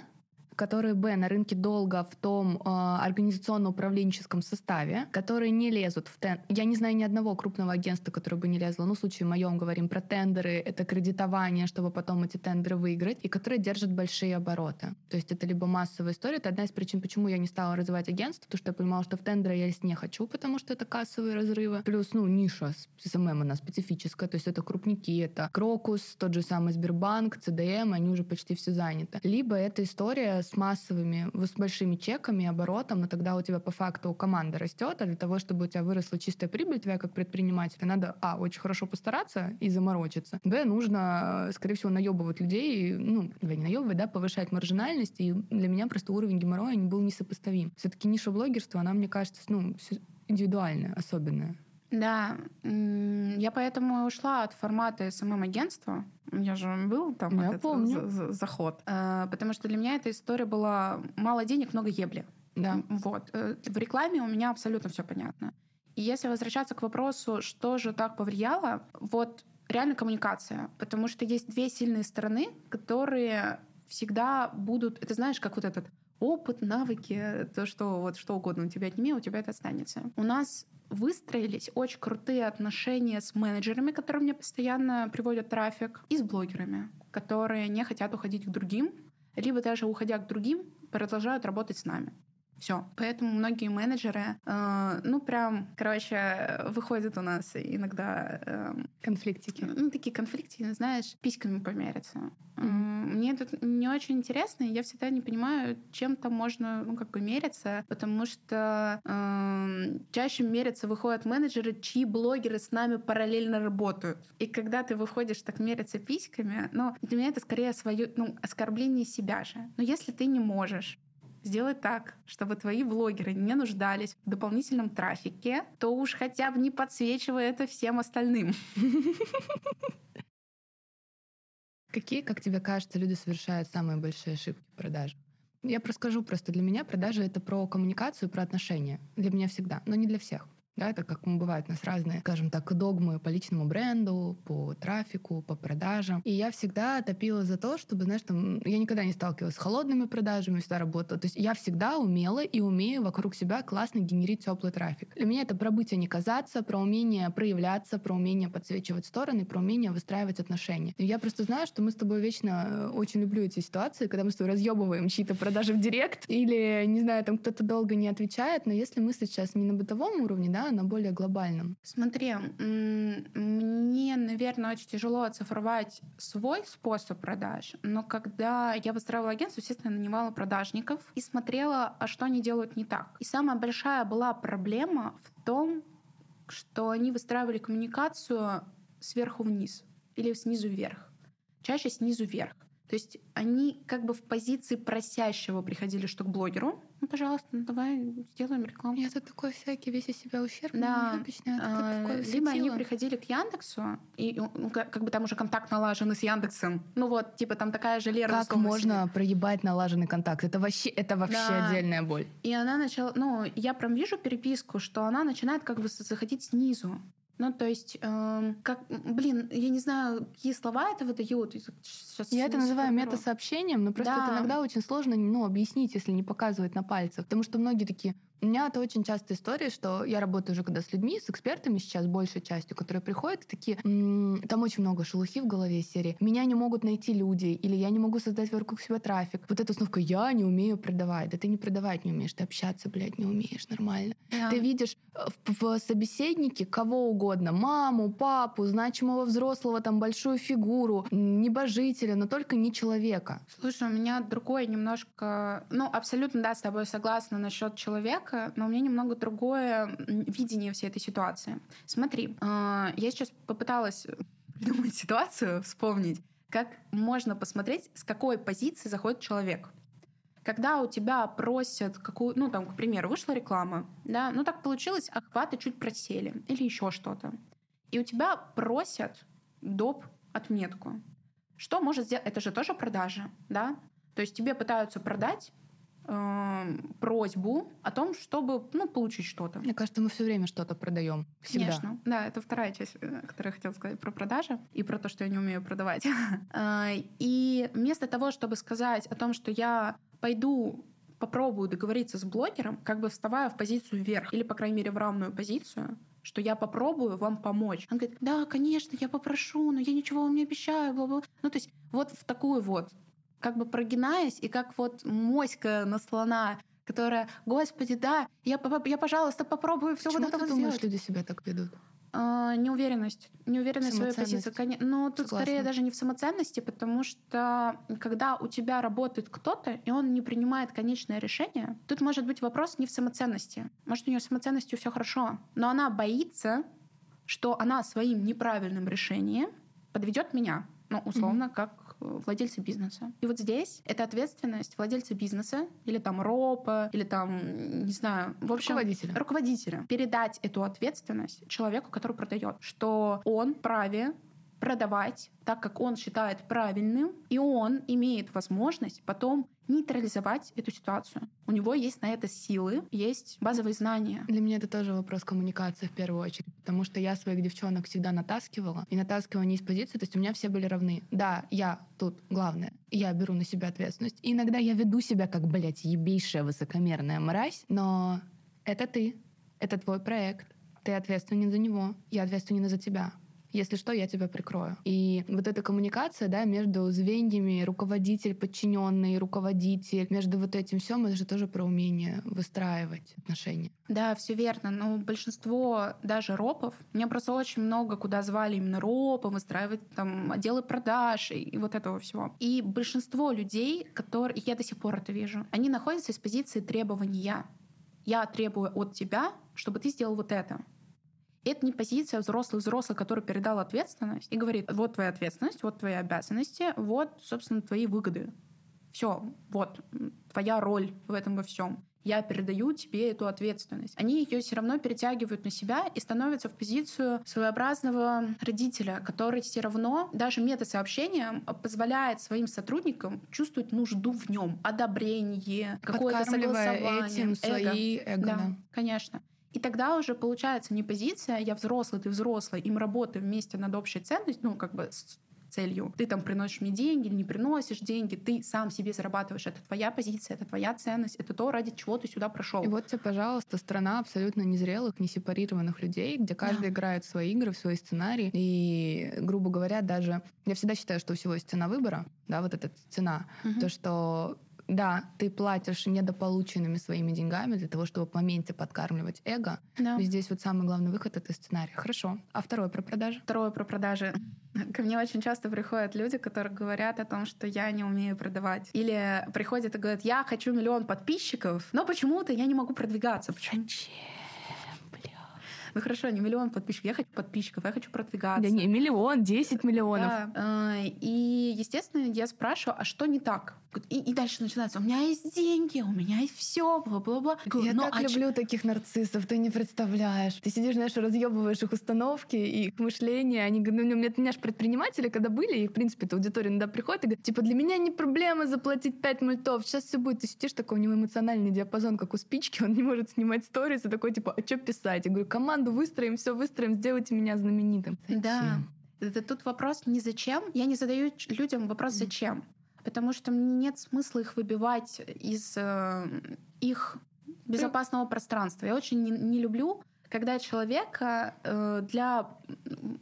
которые, б, на рынке долго в том э, организационно-управленческом составе, которые не лезут в тен... Я не знаю ни одного крупного агентства, которое бы не лезло. Ну, в случае моем говорим про тендеры, это кредитование, чтобы потом эти тендеры выиграть, и которые держат большие обороты. То есть это либо массовая история. Это одна из причин, почему я не стала развивать агентство, потому что я понимала, что в тендеры я лезть не хочу, потому что это кассовые разрывы. Плюс, ну, ниша SMM она специфическая, то есть это крупняки, это Крокус, тот же самый Сбербанк, ЦУМ, они уже почти все заняты. Либо эта история с массовыми, с большими чеками, оборотом, но тогда у тебя по факту команда растет, а для того, чтобы у тебя выросла чистая прибыль твоя как предпринимателя, надо, а, очень хорошо постараться и заморочиться, б, нужно, скорее всего, наебывать людей, ну, или не наебывать, да, повышать маржинальность, и для меня просто уровень геморроя был несопоставим. Все-таки ниша блогерства, она, мне кажется, ну, индивидуальная, особенная. Да, я поэтому ушла от формата СММ-агентства. Я же был там я этот помню. заход. Э, потому что для меня эта история была мало денег, много ебли. Да. Вот. Э, в рекламе у меня абсолютно все понятно. И если возвращаться к вопросу, что же так повлияло, вот реально коммуникация. Потому что есть две сильные стороны, которые всегда будут... Это знаешь, как вот этот опыт, навыки, то, что вот что угодно у тебя отними, у тебя это останется. У нас выстроились очень крутые отношения с менеджерами, которые мне постоянно приводят трафик, и с блогерами, которые не хотят уходить к другим, либо даже уходя к другим, продолжают работать с нами. Все. Поэтому многие менеджеры, э, ну, прям, короче, выходят у нас иногда... Э, конфликтики. Ну, такие конфликтики, знаешь, письками помериться. Mm-hmm. Мне это не очень интересно, и я всегда не понимаю, чем там можно, ну, как бы мериться, потому что э, чаще мериться выходят менеджеры, чьи блогеры с нами параллельно работают. И когда ты выходишь так мериться письками, ну, для меня это скорее свое, ну, оскорбление себя же. Но если ты не можешь сделать так, чтобы твои блогеры не нуждались в дополнительном трафике, то уж хотя бы не подсвечивай это всем остальным. Какие, как тебе кажется, люди совершают самые большие ошибки в продаже? Я расскажу просто. Для меня продажи — это про коммуникацию, про отношения. Для меня всегда, но не для всех. Да, это как бывают у нас разные, скажем так, догмы по личному бренду, по трафику, по продажам. И я всегда топила за то, чтобы, знаешь, там, я никогда не сталкивалась с холодными продажами, всегда работала. То есть я всегда умела и умею вокруг себя классно генерить теплый трафик. Для меня это про быть, а не казаться, про умение проявляться, про умение подсвечивать стороны, про умение выстраивать отношения. И я просто знаю, что мы с тобой вечно очень люблю эти ситуации, когда мы с тобой разъебываем чьи-то продажи в директ или, не знаю, там кто-то долго не отвечает, но если мы сейчас не на бытовом уровне, да, на более глобальном? Смотри, мне, наверное, очень тяжело оцифровать свой способ продаж, но когда я выстраивала агентство, естественно, нанимала продажников и смотрела, а что они делают не так. И самая большая была проблема в том, что они выстраивали коммуникацию сверху вниз или снизу вверх. Чаще снизу вверх. То есть они как бы в позиции просящего приходили, что к блогеру, ну, пожалуйста, ну, давай сделаем рекламу. Я тут такой всякий, весь из себя ущербный, да. А, либо они приходили к Яндексу, и ну, как, как бы там уже контакт налажен с Яндексом. Ну вот, типа там такая же Лера. Как можно проебать налаженный контакт? Это вообще, это вообще да. отдельная боль. И она начала, ну, я прям вижу переписку, что она начинает как бы заходить снизу. Ну, то есть, э, как, блин, я не знаю, какие слова это выдают. Сейчас я это называю мета-сообщением, но просто да. это иногда очень сложно ну, объяснить, если не показывать на пальцах. Потому что многие такие, у меня это очень частая история, что я работаю уже когда с людьми, с экспертами сейчас, большей частью, которые приходят, такие, м-м, там очень много шелухи в голове серии. Меня не могут найти люди, или я не могу создать вокруг себя трафик. Вот эта установка «я не умею продавать». Да ты не продавать не умеешь, ты общаться, блядь, не умеешь нормально. Yeah. Ты видишь э, в, в собеседнике кого угодно, маму, папу, значимого взрослого, там, большую фигуру, небожителя, но только не человека. Слушай, у меня другое немножко, ну, абсолютно, да, с тобой согласна насчет человека, человека, но у меня немного другое видение всей этой ситуации. Смотри, а, я сейчас попыталась придумать ситуацию, вспомнить, как можно посмотреть, с какой позиции заходит человек. Когда у тебя просят какую, ну там, к примеру, вышла реклама, да, ну так получилось, охваты чуть просели или еще что-то, и у тебя просят доп отметку. Что может сделать? Это же тоже продажа, да? То есть тебе пытаются продать э, просьбу о том, чтобы ну, получить что-то. Мне кажется, мы все время что-то продаем. Всегда. Конечно. Да, это вторая часть, э, которую я хотела сказать про продажи и про то, что я не умею продавать. Э, и вместо того, чтобы сказать о том, что я пойду попробую договориться с блогером, как бы вставая в позицию вверх, или, по крайней мере, в равную позицию, что я попробую вам помочь. Он говорит, да, конечно, я попрошу, но я ничего вам не обещаю, бла-бла. Ну, то есть вот в такую вот как бы прогинаясь, и как вот моська на слона, которая, господи, да, я, я пожалуйста, попробую все вот это ты думаешь, люди себя так ведут? А, неуверенность. Неуверенность в своей позиции. Но тут Согласна. скорее даже не в самоценности, потому что когда у тебя работает кто-то, и он не принимает конечное решение, тут может быть вопрос не в самоценности. Может, у нее с самоценностью все хорошо, но она боится, что она своим неправильным решением подведет меня. Ну, условно, mm-hmm. как владельца бизнеса. И вот здесь это ответственность владельца бизнеса или там РОПа, или там, не знаю, в общем... Руководителя. Руководителя. Передать эту ответственность человеку, который продает, что он праве продавать так, как он считает правильным, и он имеет возможность потом нейтрализовать эту ситуацию. У него есть на это силы, есть базовые знания. Для меня это тоже вопрос коммуникации в первую очередь, потому что я своих девчонок всегда натаскивала, и натаскивала не из позиции, то есть у меня все были равны. Да, я тут главное, я беру на себя ответственность. И иногда я веду себя как, блядь, ебейшая высокомерная мразь, но это ты, это твой проект, ты ответственен за него, я ответственен за тебя если что, я тебя прикрою. И вот эта коммуникация, да, между звеньями, руководитель, подчиненный, руководитель, между вот этим всем, это же тоже про умение выстраивать отношения. Да, все верно. Но большинство даже ропов, меня просто очень много куда звали именно ропы, выстраивать там отделы продаж и, и вот этого всего. И большинство людей, которые, я до сих пор это вижу, они находятся из позиции требования. Я требую от тебя, чтобы ты сделал вот это. Это не позиция взрослый-взрослый, который передал ответственность и говорит, вот твоя ответственность, вот твои обязанности, вот, собственно, твои выгоды. Все, вот, твоя роль в этом во всем. я передаю тебе эту ответственность. Они ее все равно перетягивают на себя и становятся в позицию своеобразного родителя, который все равно даже мета-сообщением позволяет своим сотрудникам чувствовать нужду в нем, одобрение, какое-то согласование. этим свои эго. эго да, да, конечно. И тогда уже получается не позиция «я взрослый, ты взрослый, им работаем вместе над общей ценностью», ну, как бы с целью. Ты там приносишь мне деньги, не приносишь деньги, ты сам себе зарабатываешь. Это твоя позиция, это твоя ценность, это то, ради чего ты сюда прошел. И вот тебе, пожалуйста, страна абсолютно незрелых, несепарированных людей, где каждый да. играет свои игры, в свои сценарии. И, грубо говоря, даже... Я всегда считаю, что у всего есть цена выбора, да, вот эта цена. Угу. То, что да, ты платишь недополученными своими деньгами для того, чтобы в моменте подкармливать эго. Да. И здесь вот самый главный выход — это сценарий. Хорошо. А второе про продажи? Второе про продажи. Ко мне очень часто приходят люди, которые говорят о том, что я не умею продавать. Или приходят и говорят, я хочу миллион подписчиков, но почему-то я не могу продвигаться. Почему? Ну хорошо, не миллион подписчиков, я хочу подписчиков, я хочу продвигаться. Да не, миллион, 10 миллионов. Да. А, и, естественно, я спрашиваю, а что не так? И, и дальше начинается, у меня есть деньги, у меня есть все, бла-бла-бла. Я так а люблю ч... таких нарциссов, ты не представляешь. Ты сидишь, знаешь, разъебываешь их установки и их мышление. Они говорят, ну, у меня, у меня же предприниматели, когда были, и, в принципе, эта аудитория иногда приходит и говорит, типа, для меня не проблема заплатить 5 мультов, сейчас все будет. Ты сидишь, такой у него эмоциональный диапазон, как у спички, он не может снимать сторис, и такой, типа, а что писать? Я говорю, команду выстроим, все выстроим, сделайте меня знаменитым. Зачем? Да. Это тут вопрос не зачем. Я не задаю людям вопрос зачем потому что мне нет смысла их выбивать из э, их безопасного пространства. Я очень не, не люблю, когда человека э, для,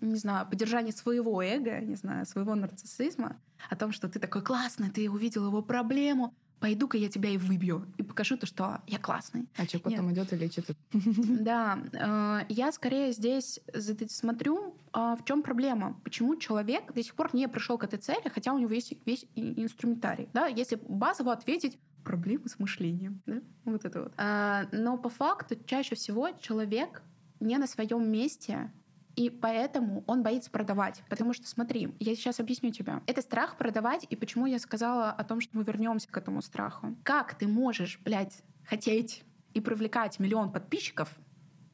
не знаю, поддержания своего эго, не знаю, своего нарциссизма, о том, что ты такой классный, ты увидел его проблему, пойду-ка я тебя и выбью, и покажу то, что я классный. А что потом идет и лечится? Да, э, я скорее здесь смотрю, а в чем проблема, почему человек до сих пор не пришел к этой цели, хотя у него есть весь инструментарий. Да, если базово ответить, проблемы с мышлением, да? вот это вот. А, но по факту чаще всего человек не на своем месте и поэтому он боится продавать. Потому что, смотри, я сейчас объясню тебе. Это страх продавать, и почему я сказала о том, что мы вернемся к этому страху. Как ты можешь, блядь, хотеть и привлекать миллион подписчиков,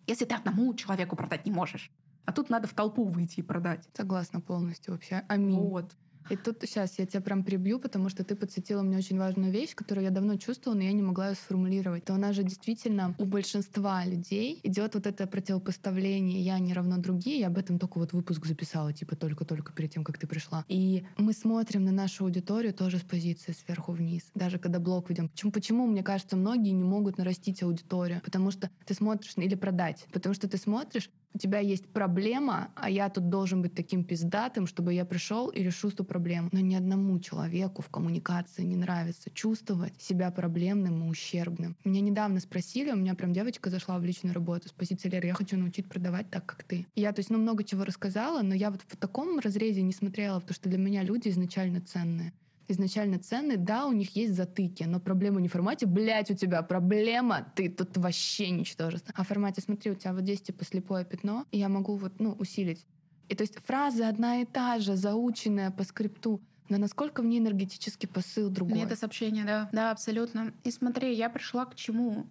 если ты одному человеку продать не можешь? А тут надо в толпу выйти и продать. Согласна полностью вообще. Аминь. Вот. И тут сейчас я тебя прям прибью, потому что ты подсветила мне очень важную вещь, которую я давно чувствовала, но я не могла ее сформулировать. То она же действительно у большинства людей идет вот это противопоставление «я не равно другие». Я об этом только вот выпуск записала, типа только-только перед тем, как ты пришла. И мы смотрим на нашу аудиторию тоже с позиции сверху вниз. Даже когда блог ведем. Почему, почему, мне кажется, многие не могут нарастить аудиторию? Потому что ты смотришь или продать. Потому что ты смотришь, у тебя есть проблема, а я тут должен быть таким пиздатым, чтобы я пришел и решил эту проблему. Но ни одному человеку в коммуникации не нравится чувствовать себя проблемным и ущербным. Меня недавно спросили, у меня прям девочка зашла в личную работу с позиции я хочу научить продавать так, как ты. Я, то есть, ну, много чего рассказала, но я вот в таком разрезе не смотрела, потому что для меня люди изначально ценные изначально ценны, да, у них есть затыки, но проблема не в формате, блядь, у тебя проблема, ты тут вообще ничтожество. А в формате, смотри, у тебя вот здесь типа слепое пятно, и я могу вот, ну, усилить. И то есть фраза одна и та же, заученная по скрипту, но насколько в ней энергетический посыл другой? Это сообщение, да. Да, абсолютно. И смотри, я пришла к чему?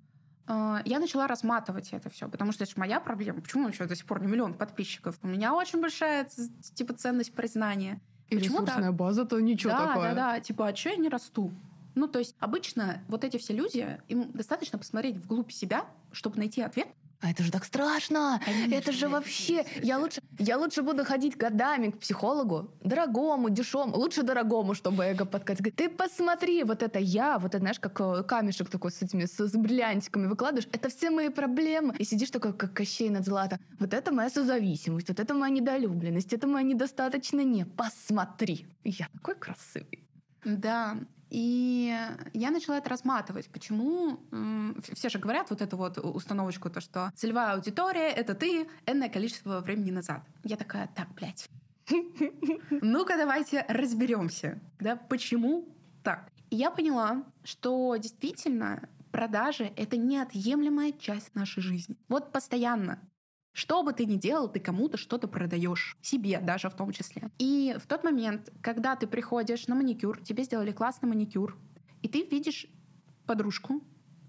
А, я начала разматывать это все, потому что это моя проблема. Почему еще до сих пор не миллион подписчиков? У меня очень большая типа ценность признания. И ресурсная так? база, то ничего да, такое. Да, да, типа, а что я не расту? Ну, то есть обычно вот эти все люди, им достаточно посмотреть вглубь себя, чтобы найти ответ, а это же так страшно! Конечно, это же вообще... Я лучше, я лучше буду ходить годами к психологу, дорогому, дешевому, лучше дорогому, чтобы эго подкатить. Ты посмотри, вот это я, вот это, знаешь, как э, камешек такой с этими, с, с бриллиантиками выкладываешь, это все мои проблемы. И сидишь такой, как Кощей над злато. Вот это моя созависимость, вот это моя недолюбленность, это моя недостаточно не. Посмотри, я такой красивый. Да, и я начала это разматывать. Почему? Все же говорят вот эту вот установочку, то, что целевая аудитория — это ты энное количество времени назад. Я такая, так, блядь. Ну-ка, давайте разберемся, да, почему так. И я поняла, что действительно продажи — это неотъемлемая часть нашей жизни. Вот постоянно. Что бы ты ни делал, ты кому-то что-то продаешь. Себе даже в том числе. И в тот момент, когда ты приходишь на маникюр, тебе сделали классный маникюр, и ты видишь подружку,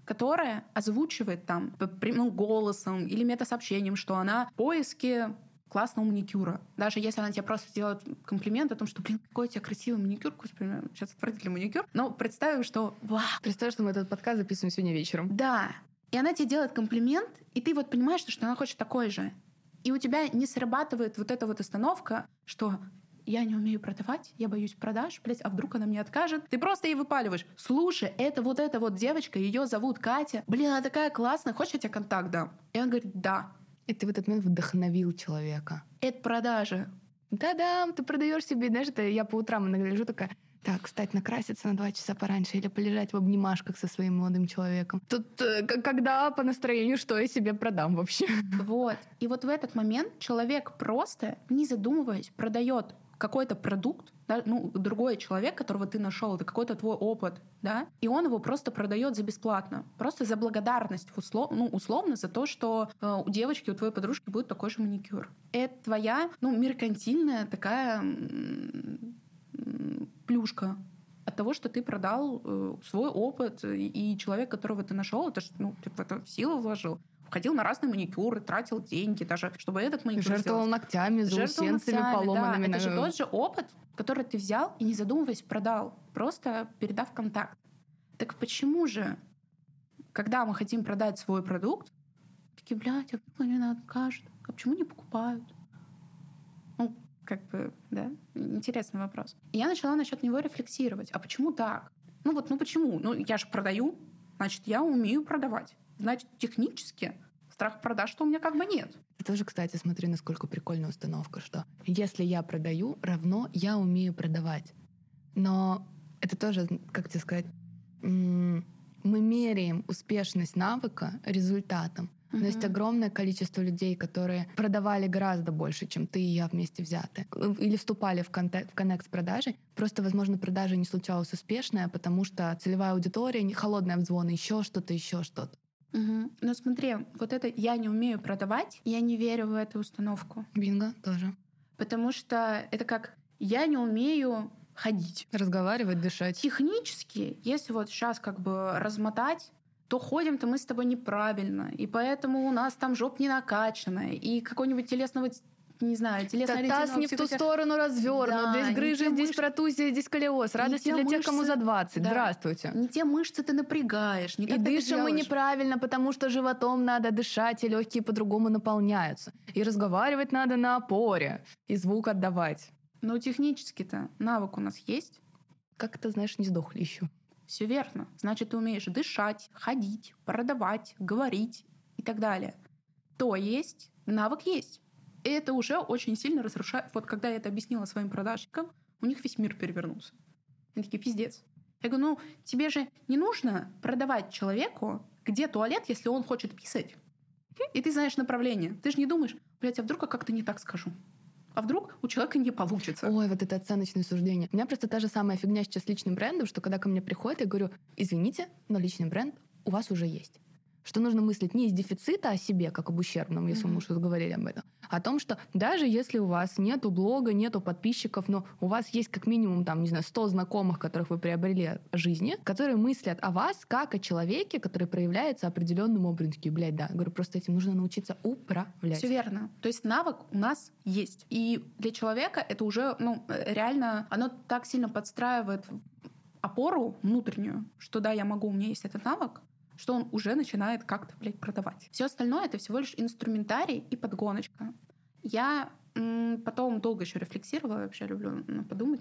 которая озвучивает там прямым голосом или метасообщением, что она в поиске классного маникюра. Даже если она тебе просто сделает комплимент о том, что, блин, какой у тебя красивый маникюр, господи, сейчас отвратительный маникюр. Но представим, что вау. Представь, что мы этот подкаст записываем сегодня вечером. Да. И она тебе делает комплимент, и ты вот понимаешь, что она хочет такой же. И у тебя не срабатывает вот эта вот остановка, что я не умею продавать, я боюсь продаж, блядь, а вдруг она мне откажет? Ты просто ей выпаливаешь. Слушай, это вот эта вот девочка, ее зовут Катя. Блин, она такая классная, хочешь я тебе контакт дам? И он говорит, да. И ты в этот момент вдохновил человека. Это продажа. Да-да, ты продаешь себе, знаешь, это я по утрам иногда лежу такая, так, встать накраситься на два часа пораньше или полежать в обнимашках со своим молодым человеком. Тут э, когда по настроению, что я себе продам вообще. Вот. И вот в этот момент человек просто, не задумываясь, продает какой-то продукт, да, ну, другой человек, которого ты нашел, это какой-то твой опыт, да, и он его просто продает за бесплатно, просто за благодарность, услов, ну, условно, за то, что э, у девочки, у твоей подружки будет такой же маникюр. Это твоя, ну, меркантильная такая плюшка от того, что ты продал э, свой опыт, и человек, которого ты нашел, это ж, ну, ты в это силу вложил ходил на разные маникюры, тратил деньги даже, чтобы этот маникюр Жертвовал сделать. ногтями, заусенцами поломанными. Да, это же тот же опыт, который ты взял и, не задумываясь, продал, просто передав контакт. Так почему же, когда мы хотим продать свой продукт, такие, блядь, а вдруг они откажут? А почему не покупают? Как бы, да, интересный вопрос. И я начала насчет него рефлексировать. А почему так? Ну вот, ну почему? Ну, я же продаю, значит, я умею продавать значит, технически страх продаж, что у меня как бы нет. Ты тоже, кстати, смотри, насколько прикольная установка, что если я продаю, равно я умею продавать. Но это тоже, как тебе сказать, мы меряем успешность навыка результатом. Но есть огромное количество людей, которые продавали гораздо больше, чем ты и я вместе взяты. Или вступали в, контакт, в коннект с продажей. Просто, возможно, продажа не случалась успешная, потому что целевая аудитория, не холодная взвон, еще что-то, еще что-то. Угу. Но смотри, вот это я не умею продавать, я не верю в эту установку. Бинго тоже. Потому что это как я не умею ходить. Разговаривать, дышать. Технически, если вот сейчас как бы размотать, то ходим-то мы с тобой неправильно, и поэтому у нас там жоп не накачанная, и какой-нибудь телесного не знаю, телесная Таз не в ту сторону развернут, да, здесь грыжа, здесь мышцы... протузия, здесь сколиоз. Радости для тех, кому за 20. Да. Здравствуйте. Не те мышцы ты напрягаешь. Не и дышим мы неправильно, потому что животом надо дышать, и легкие по-другому наполняются. И разговаривать надо на опоре, и звук отдавать. Но технически-то навык у нас есть. Как это, знаешь, не сдохли еще. Все верно. Значит, ты умеешь дышать, ходить, продавать, говорить и так далее. То есть, навык есть. И это уже очень сильно разрушает. Вот когда я это объяснила своим продажникам, у них весь мир перевернулся. Они такие, пиздец. Я говорю, ну, тебе же не нужно продавать человеку, где туалет, если он хочет писать. И ты знаешь направление. Ты же не думаешь, блядь, а вдруг я как-то не так скажу? А вдруг у человека не получится? Ой, вот это оценочное суждение. У меня просто та же самая фигня сейчас с личным брендом, что когда ко мне приходят, я говорю, извините, но личный бренд у вас уже есть что нужно мыслить не из дефицита о себе, как об ущербном, если mm-hmm. мы уже говорили об этом, а о том, что даже если у вас нету блога, нету подписчиков, но у вас есть как минимум, там, не знаю, 100 знакомых, которых вы приобрели в жизни, которые мыслят о вас как о человеке, который проявляется определенным образом. Такие, блядь, да. говорю, просто этим нужно научиться управлять. Все верно. То есть навык у нас есть. И для человека это уже, ну, реально, оно так сильно подстраивает опору внутреннюю, что да, я могу, у меня есть этот навык, что он уже начинает как-то, блядь, продавать. Все остальное — это всего лишь инструментарий и подгоночка. Я потом долго еще рефлексировала, вообще люблю подумать,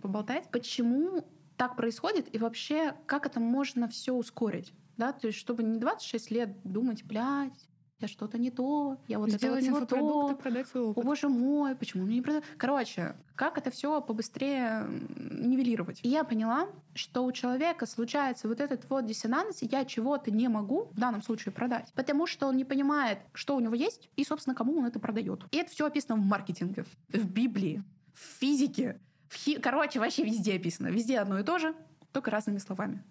поболтать, почему так происходит и вообще как это можно все ускорить. Да, то есть, чтобы не 26 лет думать, блядь, я что-то не то, я вот Сделать это вот не то. продать свой опыт. О боже мой, почему мне не продать? Короче, как это все побыстрее нивелировать? И я поняла, что у человека случается вот этот вот диссонанс, я чего-то не могу в данном случае продать, потому что он не понимает, что у него есть и, собственно, кому он это продает. И это все описано в маркетинге, в Библии, в физике, в хи... короче, вообще везде описано. Везде одно и то же, только разными словами.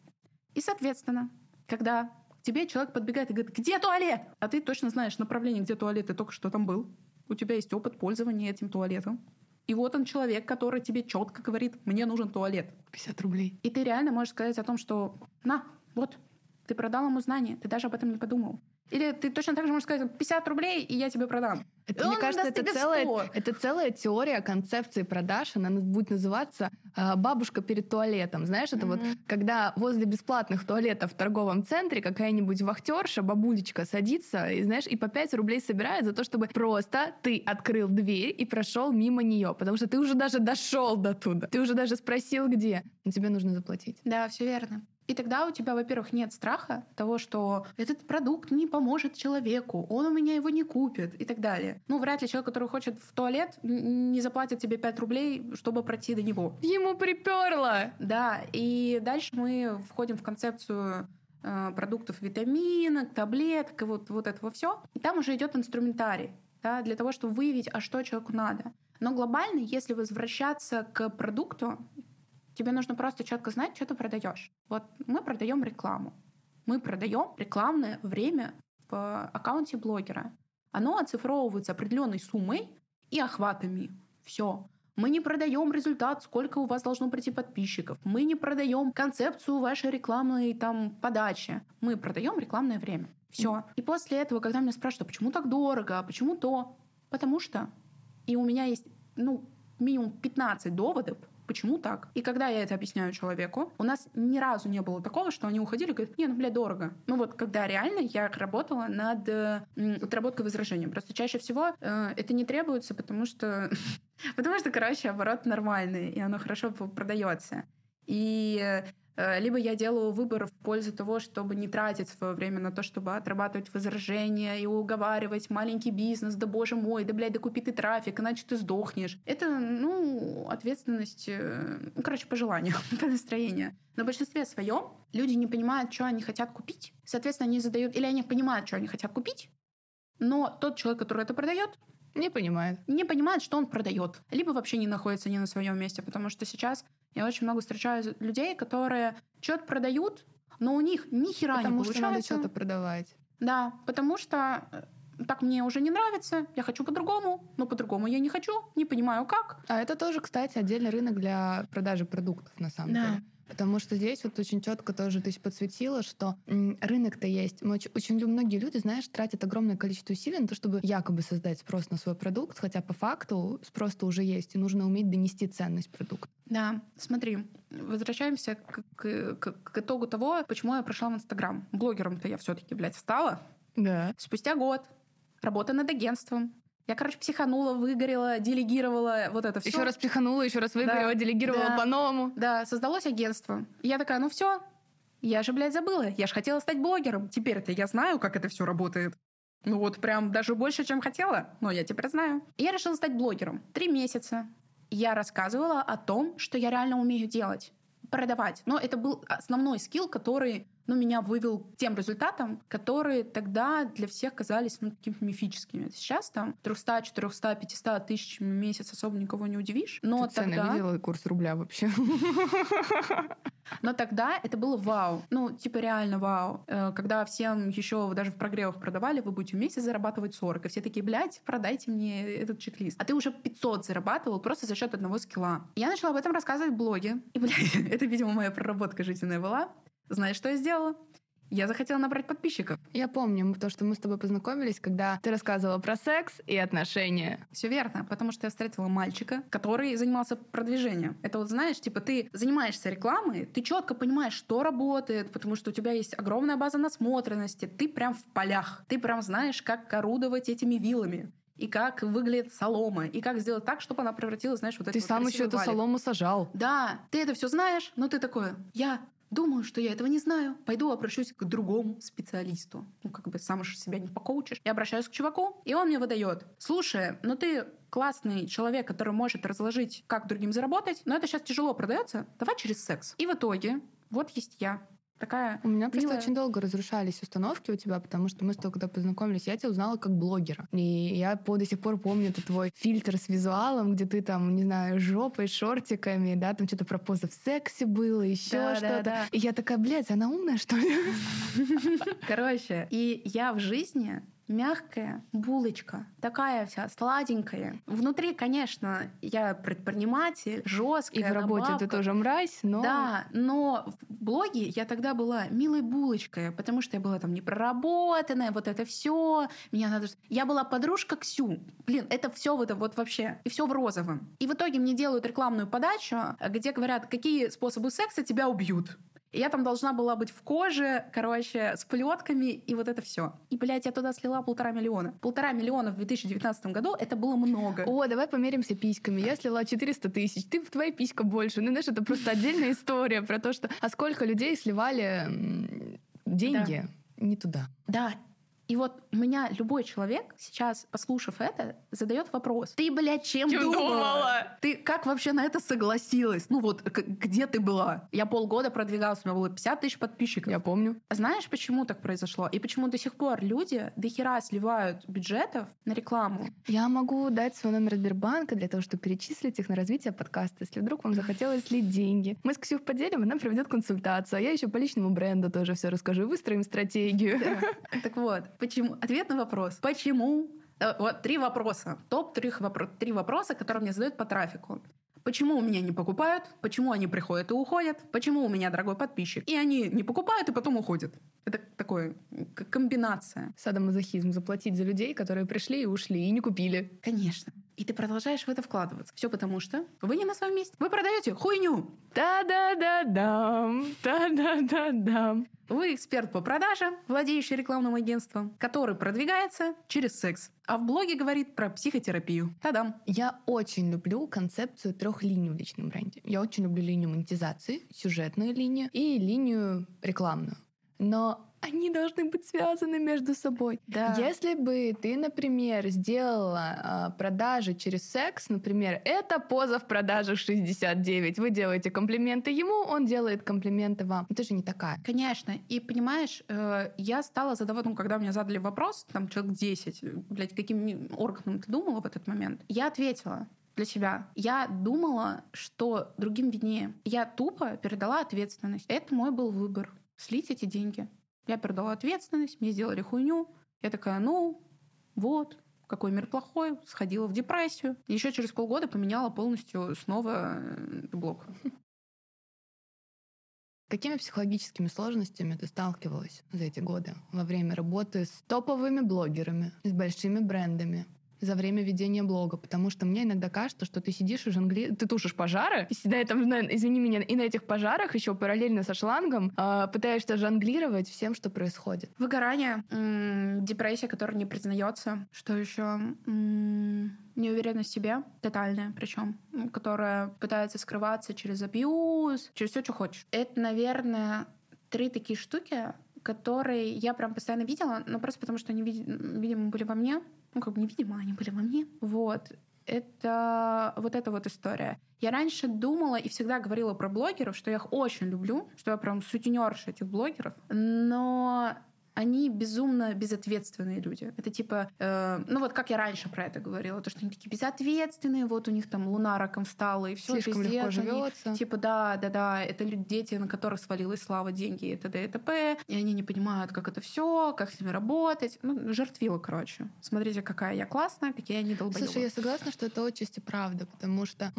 И, соответственно, когда тебе человек подбегает и говорит, где туалет? А ты точно знаешь направление, где туалет, ты только что там был. У тебя есть опыт пользования этим туалетом. И вот он человек, который тебе четко говорит, мне нужен туалет. 50 рублей. И ты реально можешь сказать о том, что на, вот, Ты продал ему знания, ты даже об этом не подумал. Или ты точно так же можешь сказать 50 рублей, и я тебе продам. Это, мне кажется, это целая, это целая теория концепции продаж. Она будет называться э, «бабушка перед туалетом». Знаешь, это mm-hmm. вот когда возле бесплатных туалетов в торговом центре какая-нибудь вахтерша, бабулечка садится, и, знаешь, и по 5 рублей собирает за то, чтобы просто ты открыл дверь и прошел мимо нее. Потому что ты уже даже дошел до туда. Ты уже даже спросил, где. Но тебе нужно заплатить. Да, все верно. И тогда у тебя, во-первых, нет страха того, что этот продукт не поможет человеку, он у меня его не купит и так далее. Ну, вряд ли человек, который хочет в туалет, не заплатит тебе 5 рублей, чтобы пройти до него. Ему приперло! Да, и дальше мы входим в концепцию э, продуктов витаминок, таблеток и вот, вот этого все. И там уже идет инструментарий да, для того, чтобы выявить, а что человеку надо. Но глобально, если возвращаться к продукту, Тебе нужно просто четко знать, что ты продаешь. Вот мы продаем рекламу. Мы продаем рекламное время в аккаунте блогера. Оно оцифровывается определенной суммой и охватами. Все. Мы не продаем результат, сколько у вас должно прийти подписчиков. Мы не продаем концепцию вашей рекламной там подачи. Мы продаем рекламное время. Все. И после этого, когда меня спрашивают, «А почему так дорого, а почему то, потому что. И у меня есть, ну, минимум 15 доводов, почему так. И когда я это объясняю человеку, у нас ни разу не было такого, что они уходили и говорят, не, ну, бля, дорого. Ну вот, когда реально я работала над э, отработкой возражения. Просто чаще всего э, это не требуется, потому что... потому что, короче, оборот нормальный, и оно хорошо продается. И Э, либо я делаю выбор в пользу того, чтобы не тратить свое время на то, чтобы отрабатывать возражения и уговаривать маленький бизнес, да боже мой, да, блядь, да купи ты трафик, иначе ты сдохнешь. Это, ну, ответственность, э, ну, короче, по желанию, по настроению. Но в большинстве своем люди не понимают, что они хотят купить. Соответственно, они задают, или они понимают, что они хотят купить, но тот человек, который это продает, не понимает. Не понимает, что он продает. Либо вообще не находится ни на своем месте, потому что сейчас я очень много встречаю людей, которые что-то продают, но у них ни хера потому не получается. Потому что надо что-то продавать. Да, потому что э, так мне уже не нравится, я хочу по-другому, но по-другому я не хочу, не понимаю как. А это тоже, кстати, отдельный рынок для продажи продуктов, на самом да. деле. Потому что здесь вот очень четко тоже ты подсветила, что рынок-то есть. Мы очень, очень многие люди, знаешь, тратят огромное количество усилий на то, чтобы якобы создать спрос на свой продукт, хотя по факту спрос-то уже есть, и нужно уметь донести ценность продукта. Да, смотри, возвращаемся к, к, к, к итогу того, почему я прошла в Инстаграм. Блогером-то я все-таки, блядь, стала. Да. Спустя год работа над агентством, я, короче, психанула, выгорела, делегировала вот это все. Еще раз психанула, еще раз выгорела, да, делегировала да, по-новому. Да, создалось агентство. И я такая, ну все, я же, блядь, забыла. Я же хотела стать блогером. Теперь-то я знаю, как это все работает. Ну вот прям даже больше, чем хотела. Но я теперь знаю. И я решила стать блогером. Три месяца я рассказывала о том, что я реально умею делать. Продавать. Но это был основной скилл, который ну, меня вывел к тем результатам, которые тогда для всех казались ну, какими-то мифическими. Сейчас там 300, 400, 500 тысяч в месяц особо никого не удивишь. Но Ты тогда... цены видела курс рубля вообще? Но тогда это было вау. Ну, типа реально вау. Э, когда всем еще даже в прогревах продавали, вы будете в месяц зарабатывать 40. И все такие, блядь, продайте мне этот чек-лист. А ты уже 500 зарабатывал просто за счет одного скилла. Я начала об этом рассказывать в блоге. И, блядь, это, видимо, моя проработка жизненная была. Знаешь, что я сделала? Я захотела набрать подписчиков. Я помню, то, что мы с тобой познакомились, когда ты рассказывала про секс и отношения. Все верно, потому что я встретила мальчика, который занимался продвижением. Это вот знаешь, типа ты занимаешься рекламой, ты четко понимаешь, что работает, потому что у тебя есть огромная база насмотренности, ты прям в полях, ты прям знаешь, как орудовать этими вилами и как выглядит солома, и как сделать так, чтобы она превратилась, знаешь, вот это Ты вот сам еще эту солому сажал. Да, ты это все знаешь, но ты такой, я Думаю, что я этого не знаю. Пойду обращусь к другому специалисту. Ну, как бы сам уж себя не покоучишь. Я обращаюсь к чуваку, и он мне выдает. Слушай, ну ты классный человек, который может разложить, как другим заработать, но это сейчас тяжело продается. Давай через секс. И в итоге вот есть я такая У меня просто милая. очень долго разрушались установки у тебя, потому что мы с тобой, когда познакомились, я тебя узнала как блогера. И я по, до сих пор помню этот твой фильтр с визуалом, где ты там, не знаю, жопой, шортиками, да, там что-то про позы в сексе было, еще да, что-то. Да, да. И я такая, блядь, она умная, что ли? Короче, и я в жизни мягкая булочка, такая вся сладенькая. Внутри, конечно, я предприниматель, жесткая. И в работе набавка. ты тоже мразь, но... Да, но в блоге я тогда была милой булочкой, потому что я была там непроработанная, вот это все. Меня надо... Я была подружка Ксю. Блин, это все вот, вот вообще. И все в розовом. И в итоге мне делают рекламную подачу, где говорят, какие способы секса тебя убьют. И я там должна была быть в коже, короче, с плетками и вот это все. И, блядь, я туда слила полтора миллиона. Полтора миллиона в 2019 году это было много. О, давай померимся письками. Я слила 400 тысяч, ты в твоей писька больше. Ну, знаешь, это просто отдельная история про то, что... А сколько людей сливали деньги не туда. Да, и вот у меня любой человек сейчас, послушав это, задает вопрос. Ты, блядь, чем, Чем думала? думала? Ты как вообще на это согласилась? Ну вот, к- где ты была? Я полгода продвигалась, у меня было 50 тысяч подписчиков. Я помню. Знаешь, почему так произошло? И почему до сих пор люди до хера сливают бюджетов на рекламу? Я могу дать свой номер Сбербанка для того, чтобы перечислить их на развитие подкаста, если вдруг вам захотелось слить деньги. Мы с Ксюх поделим, она проведет консультацию, а я еще по личному бренду тоже все расскажу и выстроим стратегию. Так вот, почему? Ответ на вопрос. Почему? Э, Вот три вопроса. Топ три, вопро- три вопроса, которые мне задают по трафику. Почему у меня не покупают? Почему они приходят и уходят? Почему у меня дорогой подписчик? И они не покупают и потом уходят. Это такое комбинация. Садомазохизм. Заплатить за людей, которые пришли и ушли, и не купили. Конечно. И ты продолжаешь в это вкладываться. Все потому что вы не на своем месте. Вы продаете хуйню. Та-да-да-дам, та-да-да-дам. Вы эксперт по продаже, владеющий рекламным агентством, который продвигается через секс. А в блоге говорит про психотерапию. Тадам. Я очень люблю концепцию трех линий в личном бренде. Я очень люблю линию монетизации, сюжетную линию и линию рекламную. Но они должны быть связаны между собой. Да. Если бы ты, например, сделала а, продажи через секс, например, это поза в продажах 69, вы делаете комплименты ему, он делает комплименты вам. Ты же не такая. Конечно. И понимаешь, э, я стала задавать, ну, когда мне задали вопрос, там человек 10, блядь, каким органом ты думала в этот момент? Я ответила для себя. Я думала, что другим виднее. Я тупо передала ответственность. Это мой был выбор. Слить эти деньги. Я передала ответственность, мне сделали хуйню. Я такая, ну, вот, какой мир плохой, сходила в депрессию. Еще через полгода поменяла полностью снова э, блог. Какими психологическими сложностями ты сталкивалась за эти годы во время работы с топовыми блогерами, с большими брендами? За время ведения блога, потому что мне иногда кажется, что ты сидишь и жонглируешь, ты тушишь пожары, и сидя там, на- извини меня, и на этих пожарах еще параллельно со шлангом а, пытаешься жонглировать всем, что происходит. Выгорание, депрессия, которая не признается. Что еще? Неуверенность в себе, тотальная причем, которая пытается скрываться через абьюз, через все, что хочешь. Это, наверное, три такие штуки, которые я прям постоянно видела, но просто потому, что они, види- видимо, были во мне. Ну, как бы невидимо, они были во мне. Вот. Это вот эта вот история. Я раньше думала и всегда говорила про блогеров, что я их очень люблю, что я прям сутенерша этих блогеров, но они безумно безответственные люди. Это типа, э, ну вот как я раньше про это говорила, то, что они такие безответственные, вот у них там луна раком встала, и все, Слишком легко живется. Типа, да, да, да, это люди, дети, на которых свалилась слава, деньги и т.д. и т.п. И они не понимают, как это все, как с ними работать. Ну, жертвила, короче. Смотрите, какая я классная, какие они долбоёбы. Слушай, я согласна, что это отчасти правда, потому что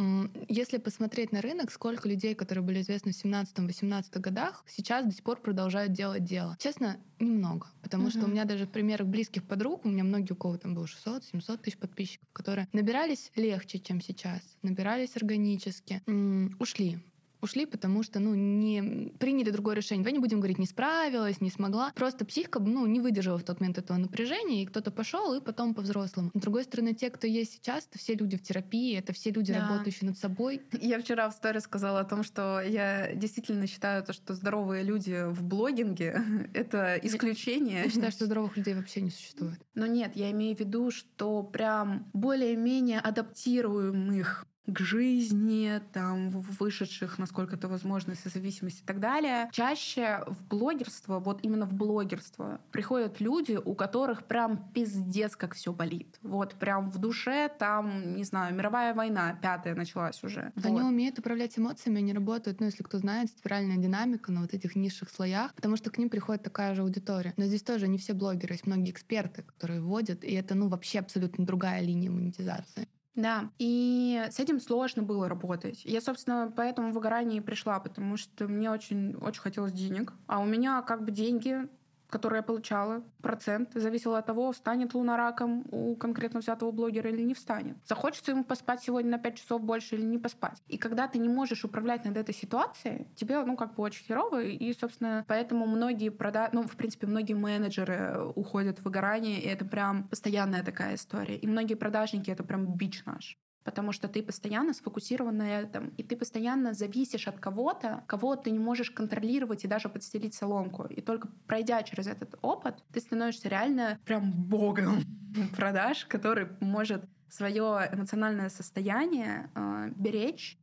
если посмотреть на рынок, сколько людей, которые были известны в 17-18 годах, сейчас до сих пор продолжают делать дело. Честно, немного, потому что у меня даже в примерах близких подруг, у меня многие, у кого там было 600-700 тысяч подписчиков, которые набирались легче, чем сейчас, набирались органически, м, ушли. Ушли, потому что, ну, не приняли другое решение. Давай не будем говорить, не справилась, не смогла. Просто психика, ну, не выдержала в тот момент этого напряжения, и кто-то пошел, и потом по-взрослому. С другой стороны, те, кто есть сейчас, это все люди в терапии, это все люди, Да. работающие над собой. Я вчера в сторис сказала о том, что я действительно считаю, то, что здоровые люди в блогинге — это исключение. Я считаю, что здоровых людей вообще не существует. Но нет, я имею в виду, что прям более-менее адаптируемых к жизни, там, вышедших, насколько это возможно, из зависимости и так далее. Чаще в блогерство, вот именно в блогерство, приходят люди, у которых прям пиздец, как все болит. Вот прям в душе там, не знаю, мировая война пятая началась уже. Они вот. умеют управлять эмоциями, они работают, ну, если кто знает, спиральная динамика на вот этих низших слоях, потому что к ним приходит такая же аудитория. Но здесь тоже не все блогеры, есть многие эксперты, которые вводят, и это, ну, вообще абсолютно другая линия монетизации. Да, и с этим сложно было работать. Я, собственно, поэтому в выгорание пришла, потому что мне очень, очень хотелось денег. А у меня как бы деньги который я получала, процент, зависело от того, встанет луна раком у конкретно взятого блогера или не встанет. Захочется ему поспать сегодня на 5 часов больше или не поспать. И когда ты не можешь управлять над этой ситуацией, тебе, ну, как бы очень херово, и, собственно, поэтому многие прода... ну, в принципе, многие менеджеры уходят в выгорание, и это прям постоянная такая история. И многие продажники — это прям бич наш потому что ты постоянно сфокусирован на этом, и ты постоянно зависишь от кого-то, кого ты не можешь контролировать и даже подстелить соломку. И только пройдя через этот опыт, ты становишься реально прям богом продаж, который может свое эмоциональное состояние э, беречь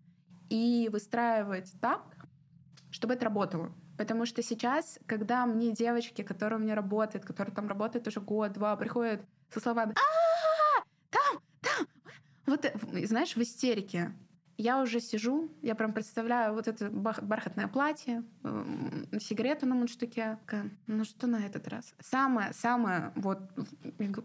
и выстраивать так, чтобы это работало. Потому что сейчас, когда мне девочки, которые у меня работают, которые там работают уже год-два, приходят со словами «А, вот, э, знаешь, в истерике. Я уже сижу, я прям представляю вот это бархатное платье, сигарету на мундштуке. Ну что на этот раз? Самое-самое, вот,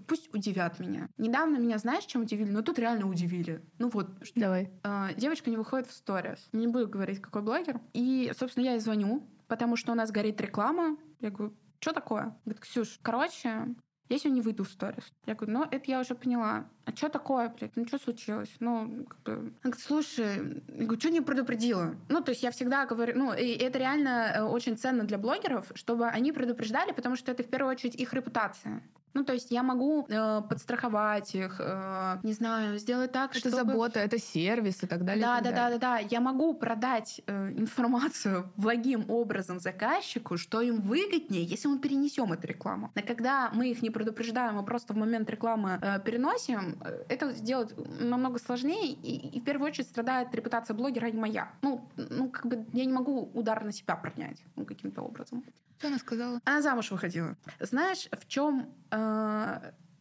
пусть удивят меня. Недавно меня, знаешь, чем удивили? Ну тут реально удивили. Ну вот. Давай. А, девочка не выходит в сторис. Не буду говорить, какой блогер. И, собственно, я ей звоню, потому что у нас горит реклама. Я говорю, что такое? Говорит, Ксюш, короче, я сегодня выйду в сторис. Я говорю, ну, это я уже поняла. А что такое, блядь? Ну, что случилось? Ну, как бы... Она говорит, слушай, я говорю, что не предупредила? Ну, то есть я всегда говорю, ну, и это реально э, очень ценно для блогеров, чтобы они предупреждали, потому что это в первую очередь их репутация. Ну, то есть я могу э, подстраховать их, э, не знаю, сделать так, это чтобы... Это забота, это сервис и так далее. Да, так да, далее. да, да, да. Я могу продать э, информацию благим образом заказчику, что им выгоднее, если мы перенесем эту рекламу. Но когда мы их не предупреждаем, а просто в момент рекламы э, переносим, э, это сделать намного сложнее, и, и в первую очередь страдает репутация блогера, а не моя. Ну, ну, как бы я не могу удар на себя принять ну, каким-то образом. Что она сказала? Она замуж выходила. Знаешь, в чем э,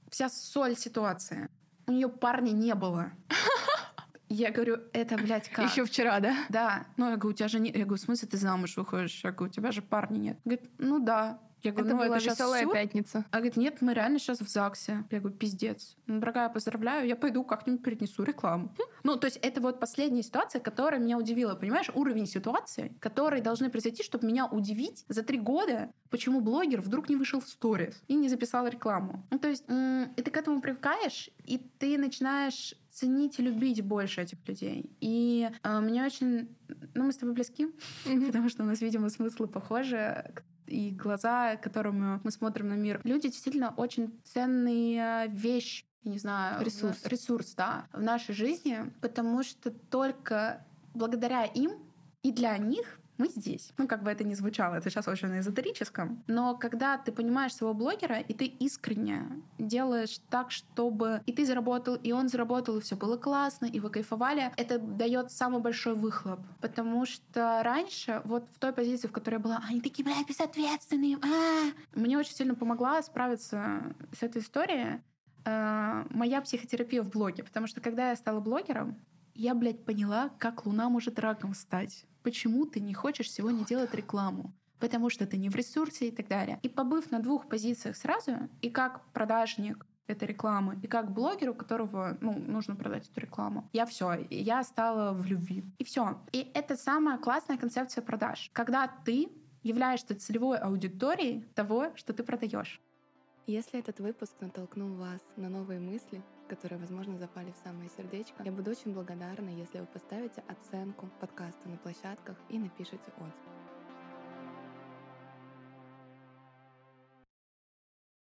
вся соль ситуации? У нее парня не было. Я говорю, это, блядь, как? Еще вчера, да? Да. Ну, я говорю, у тебя же нет... Я говорю, в смысле ты замуж выходишь? Я говорю, у тебя же парня нет. Говорит, ну да. Я говорю, это ну, была это веселая пятница. А говорит, нет, мы реально сейчас в ЗАГСе. Я говорю, пиздец. Ну, дорогая, поздравляю, я пойду как-нибудь перенесу рекламу. Ну, то есть это вот последняя ситуация, которая меня удивила. Понимаешь, уровень ситуации, которые должны произойти, чтобы меня удивить за три года, почему блогер вдруг не вышел в сторис и не записал рекламу. Ну, то есть и ты к этому привыкаешь, и ты начинаешь ценить и любить больше этих людей. И э, мне очень... Ну, мы с тобой близки, потому что у нас, видимо, смыслы похожи и глаза, которыми мы смотрим на мир. Люди действительно очень ценные вещи не знаю, ресурс. ресурс, да, в нашей жизни, потому что только благодаря им и для них мы здесь. Ну, как бы это ни звучало, это сейчас очень эзотерическом. Но когда ты понимаешь своего блогера, и ты искренне делаешь так, чтобы и ты заработал, и он заработал, и все было классно, и вы кайфовали, это дает самый большой выхлоп. Потому что раньше, вот в той позиции, в которой я была, они такие, блядь, безответственные, а мне очень сильно помогла справиться с этой историей э, моя психотерапия в блоге. Потому что когда я стала блогером, я, блядь, поняла, как Луна может раком стать почему ты не хочешь сегодня делать рекламу потому что ты не в ресурсе и так далее. И побыв на двух позициях сразу, и как продажник этой рекламы, и как блогер, у которого ну, нужно продать эту рекламу, я все, я стала в любви. И все. И это самая классная концепция продаж. Когда ты являешься целевой аудиторией того, что ты продаешь. Если этот выпуск натолкнул вас на новые мысли, которые, возможно, запали в самое сердечко. Я буду очень благодарна, если вы поставите оценку подкасту на площадках и напишите отзыв.